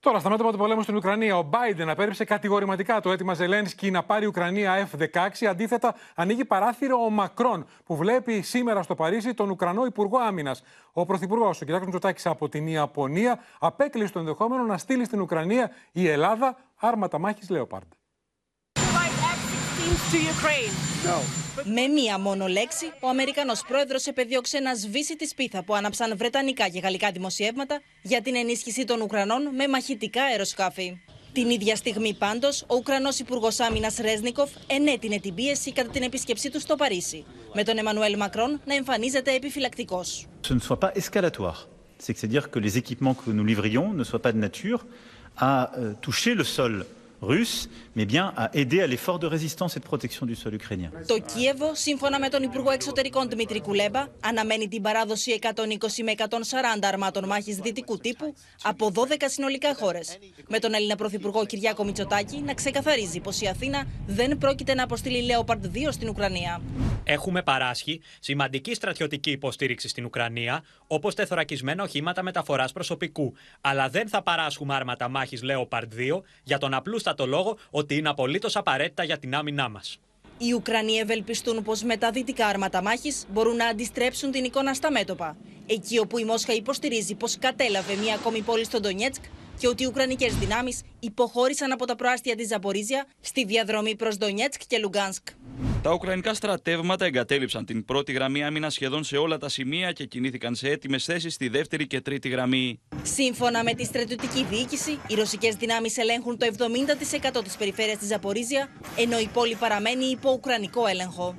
Τώρα, στα μέτωπα του πολέμου στην Ουκρανία, ο Biden απέρριψε κατηγορηματικά το αίτημα Ζελένσκι να πάρει η Ουκρανία F-16. Αντίθετα, ανοίγει παράθυρο ο Μακρόν, που βλέπει σήμερα στο Παρίσι τον Ουκρανό Υπουργό Άμυνας. Ο Πρωθυπουργός, ο κ. Μητσοτάκης από την Ιαπωνία, απέκλεισε το ενδεχόμενο να στείλει στην Ουκρανία η Ελλάδα άρματα μάχης Λέοπαρντ. Με μία μόνο λέξη, ο Αμερικανός πρόεδρος επεδίωξε να σβήσει τη σπίθα που άναψαν βρετανικά και γαλλικά δημοσιεύματα για την ενίσχυση των Ουκρανών με μαχητικά αεροσκάφη. Την ίδια στιγμή, πάντως, ο Ουκρανός Υπουργός Άμυνας Ρέσνικοφ ενέτεινε την πίεση κατά την επίσκεψή του στο Παρίσι, με τον Εμμανουέλ Μακρόν να εμφανίζεται επιφυλακτικός. Ce ne soit pas escalatoire. C'est-à-dire que les équipements que nous livrions ne soient pas de nature à euh, toucher le sol russe, mais bien à aider à l'effort de résistance et de protection du sol ukrainien. Το Κίεβο, σύμφωνα με τον Υπουργό Εξωτερικών Δημήτρη Κουλέμπα, αναμένει την παράδοση 120 με 140 αρμάτων μάχης δυτικού τύπου από 12 συνολικά χώρες. Με τον Έλληνα Πρωθυπουργό Κυριάκο Μητσοτάκη να ξεκαθαρίζει πως η Αθήνα δεν πρόκειται να αποστείλει Λέοπαρντ 2 στην Ουκρανία. Έχουμε παράσχει σημαντική στρατιωτική υποστήριξη στην Ουκρανία, όπως τεθωρακισμένα οχήματα μεταφοράς προσωπικού. Αλλά δεν θα παράσχουμε άρματα μάχης Leopard 2 για τον απλούστατο λόγο ότι είναι απολύτως απαραίτητα για την άμυνά μας. Οι Ουκρανοί ευελπιστούν πως με τα δυτικά άρματα μάχης μπορούν να αντιστρέψουν την εικόνα στα μέτωπα. Εκεί όπου η Μόσχα υποστηρίζει πως κατέλαβε μια ακόμη πόλη στο Ντονιέτσκ και ότι οι Ουκρανικές δυνάμεις υποχώρησαν από τα προάστια της Ζαπορίζια στη διαδρομή προς Ντονιέτσκ και Λουγκάνσκ. Τα Ουκρανικά στρατεύματα εγκατέλειψαν την πρώτη γραμμή άμυνας σχεδόν σε όλα τα σημεία και κινήθηκαν σε έτοιμες θέσεις στη δεύτερη και τρίτη γραμμή. Σύμφωνα με τη στρατιωτική διοίκηση, οι ρωσικές δυνάμεις ελέγχουν το 70% της περιφέρειας της Ζαπορίζια, ενώ η πόλη παραμένει υπό Ουκρανικό έλεγχο.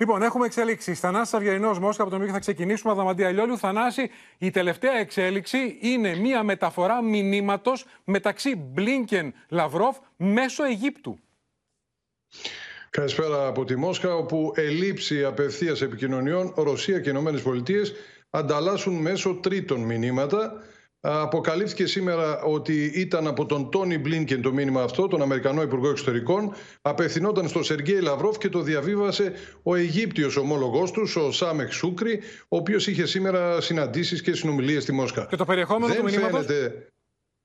Λοιπόν, έχουμε εξέλιξη. Θανάσης Αυγερινός Μόσχα, από τον οποίο θα ξεκινήσουμε. Αδαμαντία Λιόλιου. Θανάση, η τελευταία εξέλιξη είναι μία μεταφορά μηνύματος μεταξύ Μπλίνκεν Λαυρόφ μέσω Αιγύπτου. Καλησπέρα από τη Μόσχα, όπου ελήψη απευθείας επικοινωνιών Ρωσία και Ηνωμένες Πολιτείες ανταλλάσσουν μέσω τρίτων μηνύματα Αποκαλύφθηκε σήμερα ότι ήταν από τον Τόνι Μπλίνκεν το μήνυμα αυτό, τον Αμερικανό Υπουργό Εξωτερικών. Απευθυνόταν στο Σεργέη Λαυρόφ και το διαβίβασε ο Αιγύπτιος ομόλογός τους, ο Σάμεχ Σούκρι, ο οποίος είχε σήμερα συναντήσεις και συνομιλίες στη Μόσχα. Και το περιεχόμενο Δεν του μηνύματος; φαίνεται,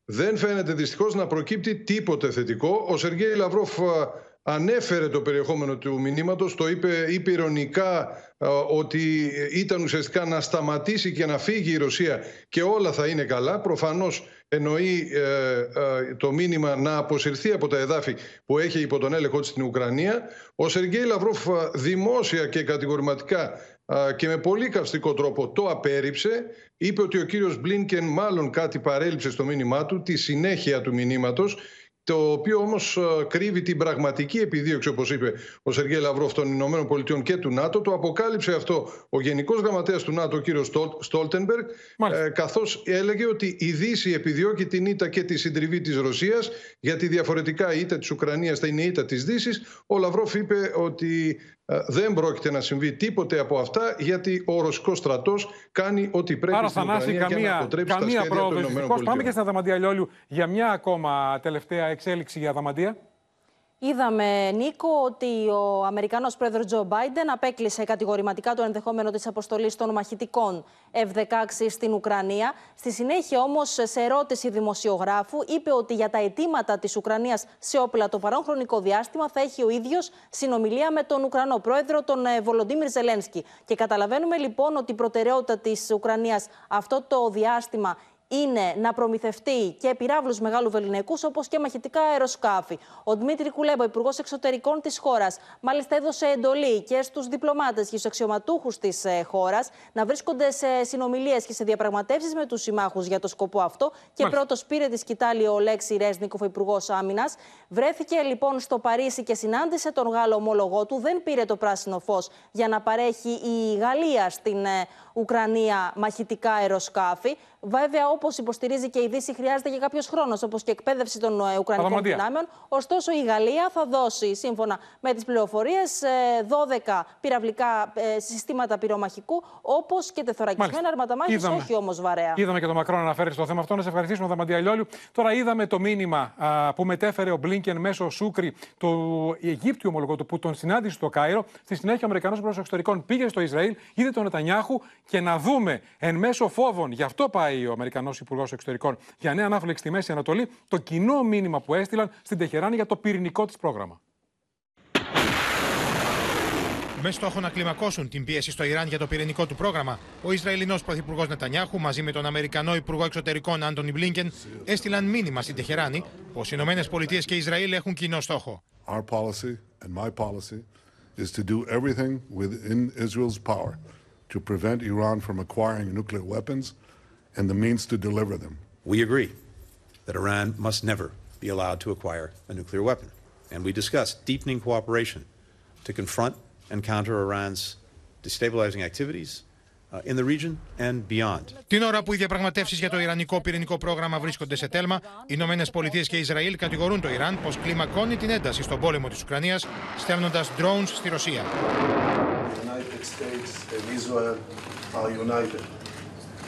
δεν φαίνεται δυστυχώς να προκύπτει τίποτε θετικό. Ο Σεργέη Λαυρόφ α, ανέφερε το περιεχόμενο του μηνύματος, το είπε, είπε ηρωνικά α, ότι ήταν ουσιαστικά να σταματήσει και να φύγει η Ρωσία και όλα θα είναι καλά. Προφανώς εννοεί ε, ε, το μήνυμα να αποσυρθεί από τα εδάφη που έχει υπό τον έλεγχο της στην Ουκρανία. Ο Σεργέη Λαυρόφ α, δημόσια και κατηγορηματικά α, και με πολύ καυστικό τρόπο το απέρριψε. Είπε ότι ο κύριος Μπλίνκεν μάλλον κάτι παρέλειψε στο μήνυμά του, τη συνέχεια του μηνύματος το οποίο όμως κρύβει την πραγματική επιδίωξη, όπως είπε ο Σεργέ Λαυρόφ των Ηνωμένων Πολιτειών και του ΝΑΤΟ. Το αποκάλυψε αυτό ο Γενικός Γραμματέας του ΝΑΤΟ, ο κύριο Στόλτενμπεργκ, ε, καθώς έλεγε ότι η Δύση επιδιώκει την ήττα και τη συντριβή της Ρωσίας, γιατί διαφορετικά η ήττα της Ουκρανίας θα είναι η ήττα της Δύσης. Ο Λαυρόφ είπε ότι ε, δεν πρόκειται να συμβεί τίποτε από αυτά, γιατί ο Ρωσικός στρατός κάνει ό,τι πρέπει Άρα, στην Θανάση, Ουκρανία για να καμία, αποτρέψει τα καμία σχέδια των πρόοδος. Ηνωμένων Δυστυχώς, πάμε Πολιτειών. και στα Δαμαντία Λιόλιου για μια ακόμα τελευταία εξέλιξη για Δαμαντία. Είδαμε, Νίκο, ότι ο Αμερικανό πρόεδρος Τζο Μπάιντεν απέκλεισε κατηγορηματικά το ενδεχόμενο της αποστολής των μαχητικών F-16 στην Ουκρανία. Στη συνέχεια, όμως, σε ερώτηση δημοσιογράφου, είπε ότι για τα αιτήματα της Ουκρανίας σε όπλα το παρόν χρονικό διάστημα θα έχει ο ίδιος συνομιλία με τον Ουκρανό πρόεδρο, τον ε, Βολοντίμιρ Ζελένσκι. Και καταλαβαίνουμε λοιπόν ότι η προτεραιότητα της Ουκρανίας αυτό το διάστημα είναι να προμηθευτεί και πυράβλους μεγάλου βεληνικού, όπως και μαχητικά αεροσκάφη. Ο Δημήτρη Κουλέμπο, Υπουργός Εξωτερικών της χώρας, μάλιστα έδωσε εντολή και στους διπλωμάτες και στους αξιωματούχους της χώρας να βρίσκονται σε συνομιλίες και σε διαπραγματεύσεις με τους συμμάχους για το σκοπό αυτό. Και πρώτος πήρε τη σκητάλη ο Λέξη Ρέσνικοφ, Υπουργός Άμυνας. Βρέθηκε λοιπόν στο Παρίσι και συνάντησε τον Γάλλο ομόλογό του. Δεν πήρε το πράσινο φως για να παρέχει η Γαλλία στην ε, Ουκρανία μαχητικά αεροσκάφη. Βέβαια, όπως υποστηρίζει και η Δύση, χρειάζεται και κάποιος χρόνος, όπως και εκπαίδευση των ε, Ουκρανικών Αδαμαντία. δυνάμεων. Ωστόσο, η Γαλλία θα δώσει, σύμφωνα με τις πληροφορίες, 12 πυραυλικά ε, συστήματα πυρομαχικού, όπως και τεθωρακισμένα Μάλιστα. αρματαμάχη, Είδαμε. όχι όμως βαρέα. Είδαμε και τον Μακρόν να αναφέρει στο θέμα αυτό. Να σε ευχαριστήσουμε, Δαμαντία Λιόλιου. Τώρα είδαμε το μήνυμα α, που μετέφερε ο Μπλίνκεν μέσω Σούκρι του Αιγύπτιου ομολογό του που τον συνάντησε στο Κάιρο. Στη συνέχεια, ο Αμερικανός Υπουργό Εξωτερικών πήγε στο Ισραήλ, είδε τον Νετανιάχου και να δούμε εν μέσω φόβων, γι' αυτό πάει ο Αμερικανός Υπουργός Εξωτερικών για νέα ανάφλεξη στη Μέση Ανατολή, το κοινό μήνυμα που έστειλαν στην Τεχεράνη για το πυρηνικό της πρόγραμμα. Μες στόχο να κλιμακώσουν την πίεση στο Ιράν για το πυρηνικό του πρόγραμμα, ο Ισραηλινός Πρωθυπουργός Νετανιάχου μαζί με τον Αμερικανό Υπουργό Εξωτερικών Άντωνι Μπλίνκεν έστειλαν μήνυμα στην Τεχεράνη πως οι Ηνωμένες Πολιτείες και Ισραήλ έχουν κοινό στόχο. Our policy and my policy is to do everything within Israel's power to prevent Iran from acquiring nuclear weapons and the means to deliver them. We agree that Iran must never be allowed to acquire a nuclear weapon. And we discussed deepening cooperation to confront and counter Iran's destabilizing activities uh, in the region and beyond. Την ώρα που οι διαπραγματεύσει για το Ιρανικό πυρηνικό πρόγραμμα βρίσκονται σε τέλμα, οι Ηνωμένε Πολιτείε και Ισραήλ κατηγορούν το Ιράν πω κλιμακώνει την ένταση στον πόλεμο τη Ουκρανία, στέλνοντα drones στη Ρωσία. The United States and Israel are united,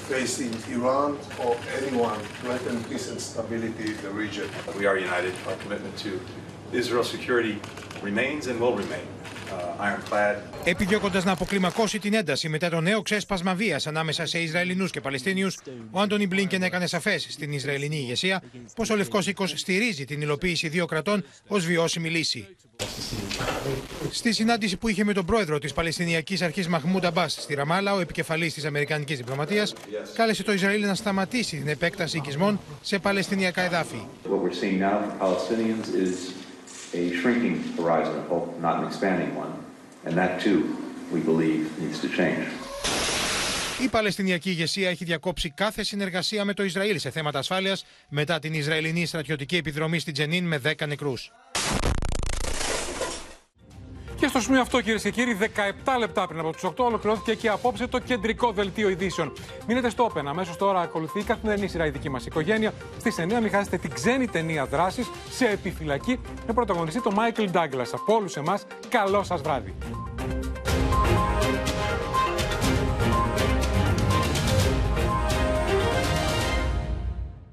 facing Iran or anyone threatening peace and stability in the region. We are united. Our commitment to Israel's security remains and will remain. Επιδιώκοντας να αποκλιμακώσει την ένταση μετά το νέο ξέσπασμα βίας ανάμεσα σε Ισραηλινούς και Παλαιστίνιους, ο Άντωνι Μπλίνκεν έκανε σαφές στην Ισραηλινή ηγεσία πως ο Λευκό Οίκο στηρίζει την υλοποίηση δύο κρατών ως βιώσιμη λύση. Στη συνάντηση που είχε με τον πρόεδρο της Παλαιστινιακής Αρχής Μαχμούντ Αμπάς στη Ραμάλα, ο επικεφαλής της Αμερικανικής Διπλωματίας κάλεσε το Ισραήλ να σταματήσει την επέκταση οικισμών σε Παλαιστινιακά εδάφη. What we're seeing now for Palestinians is a shrinking horizon of hope, not an expanding one. And that too, we believe, needs to change. Η Παλαιστινιακή ηγεσία έχει διακόψει κάθε συνεργασία με το Ισραήλ σε θέματα ασφάλειας μετά την Ισραηλινή στρατιωτική επιδρομή στην Τζενίν με 10 νεκρούς. Και στο σημείο αυτό, κυρίες και κύριοι, 17 λεπτά πριν από του 8 ολοκληρώθηκε και απόψε το κεντρικό δελτίο ειδήσεων. Μείνετε στο Open. Αμέσως τώρα ακολουθεί η καθημερινή σειρά η δική μας οικογένεια. Στις 9 μην χάσετε την ξένη ταινία δράσης σε επιφυλακή με πρωταγωνιστή τον Michael Douglas. Από όλους εμάς, καλό σας βράδυ.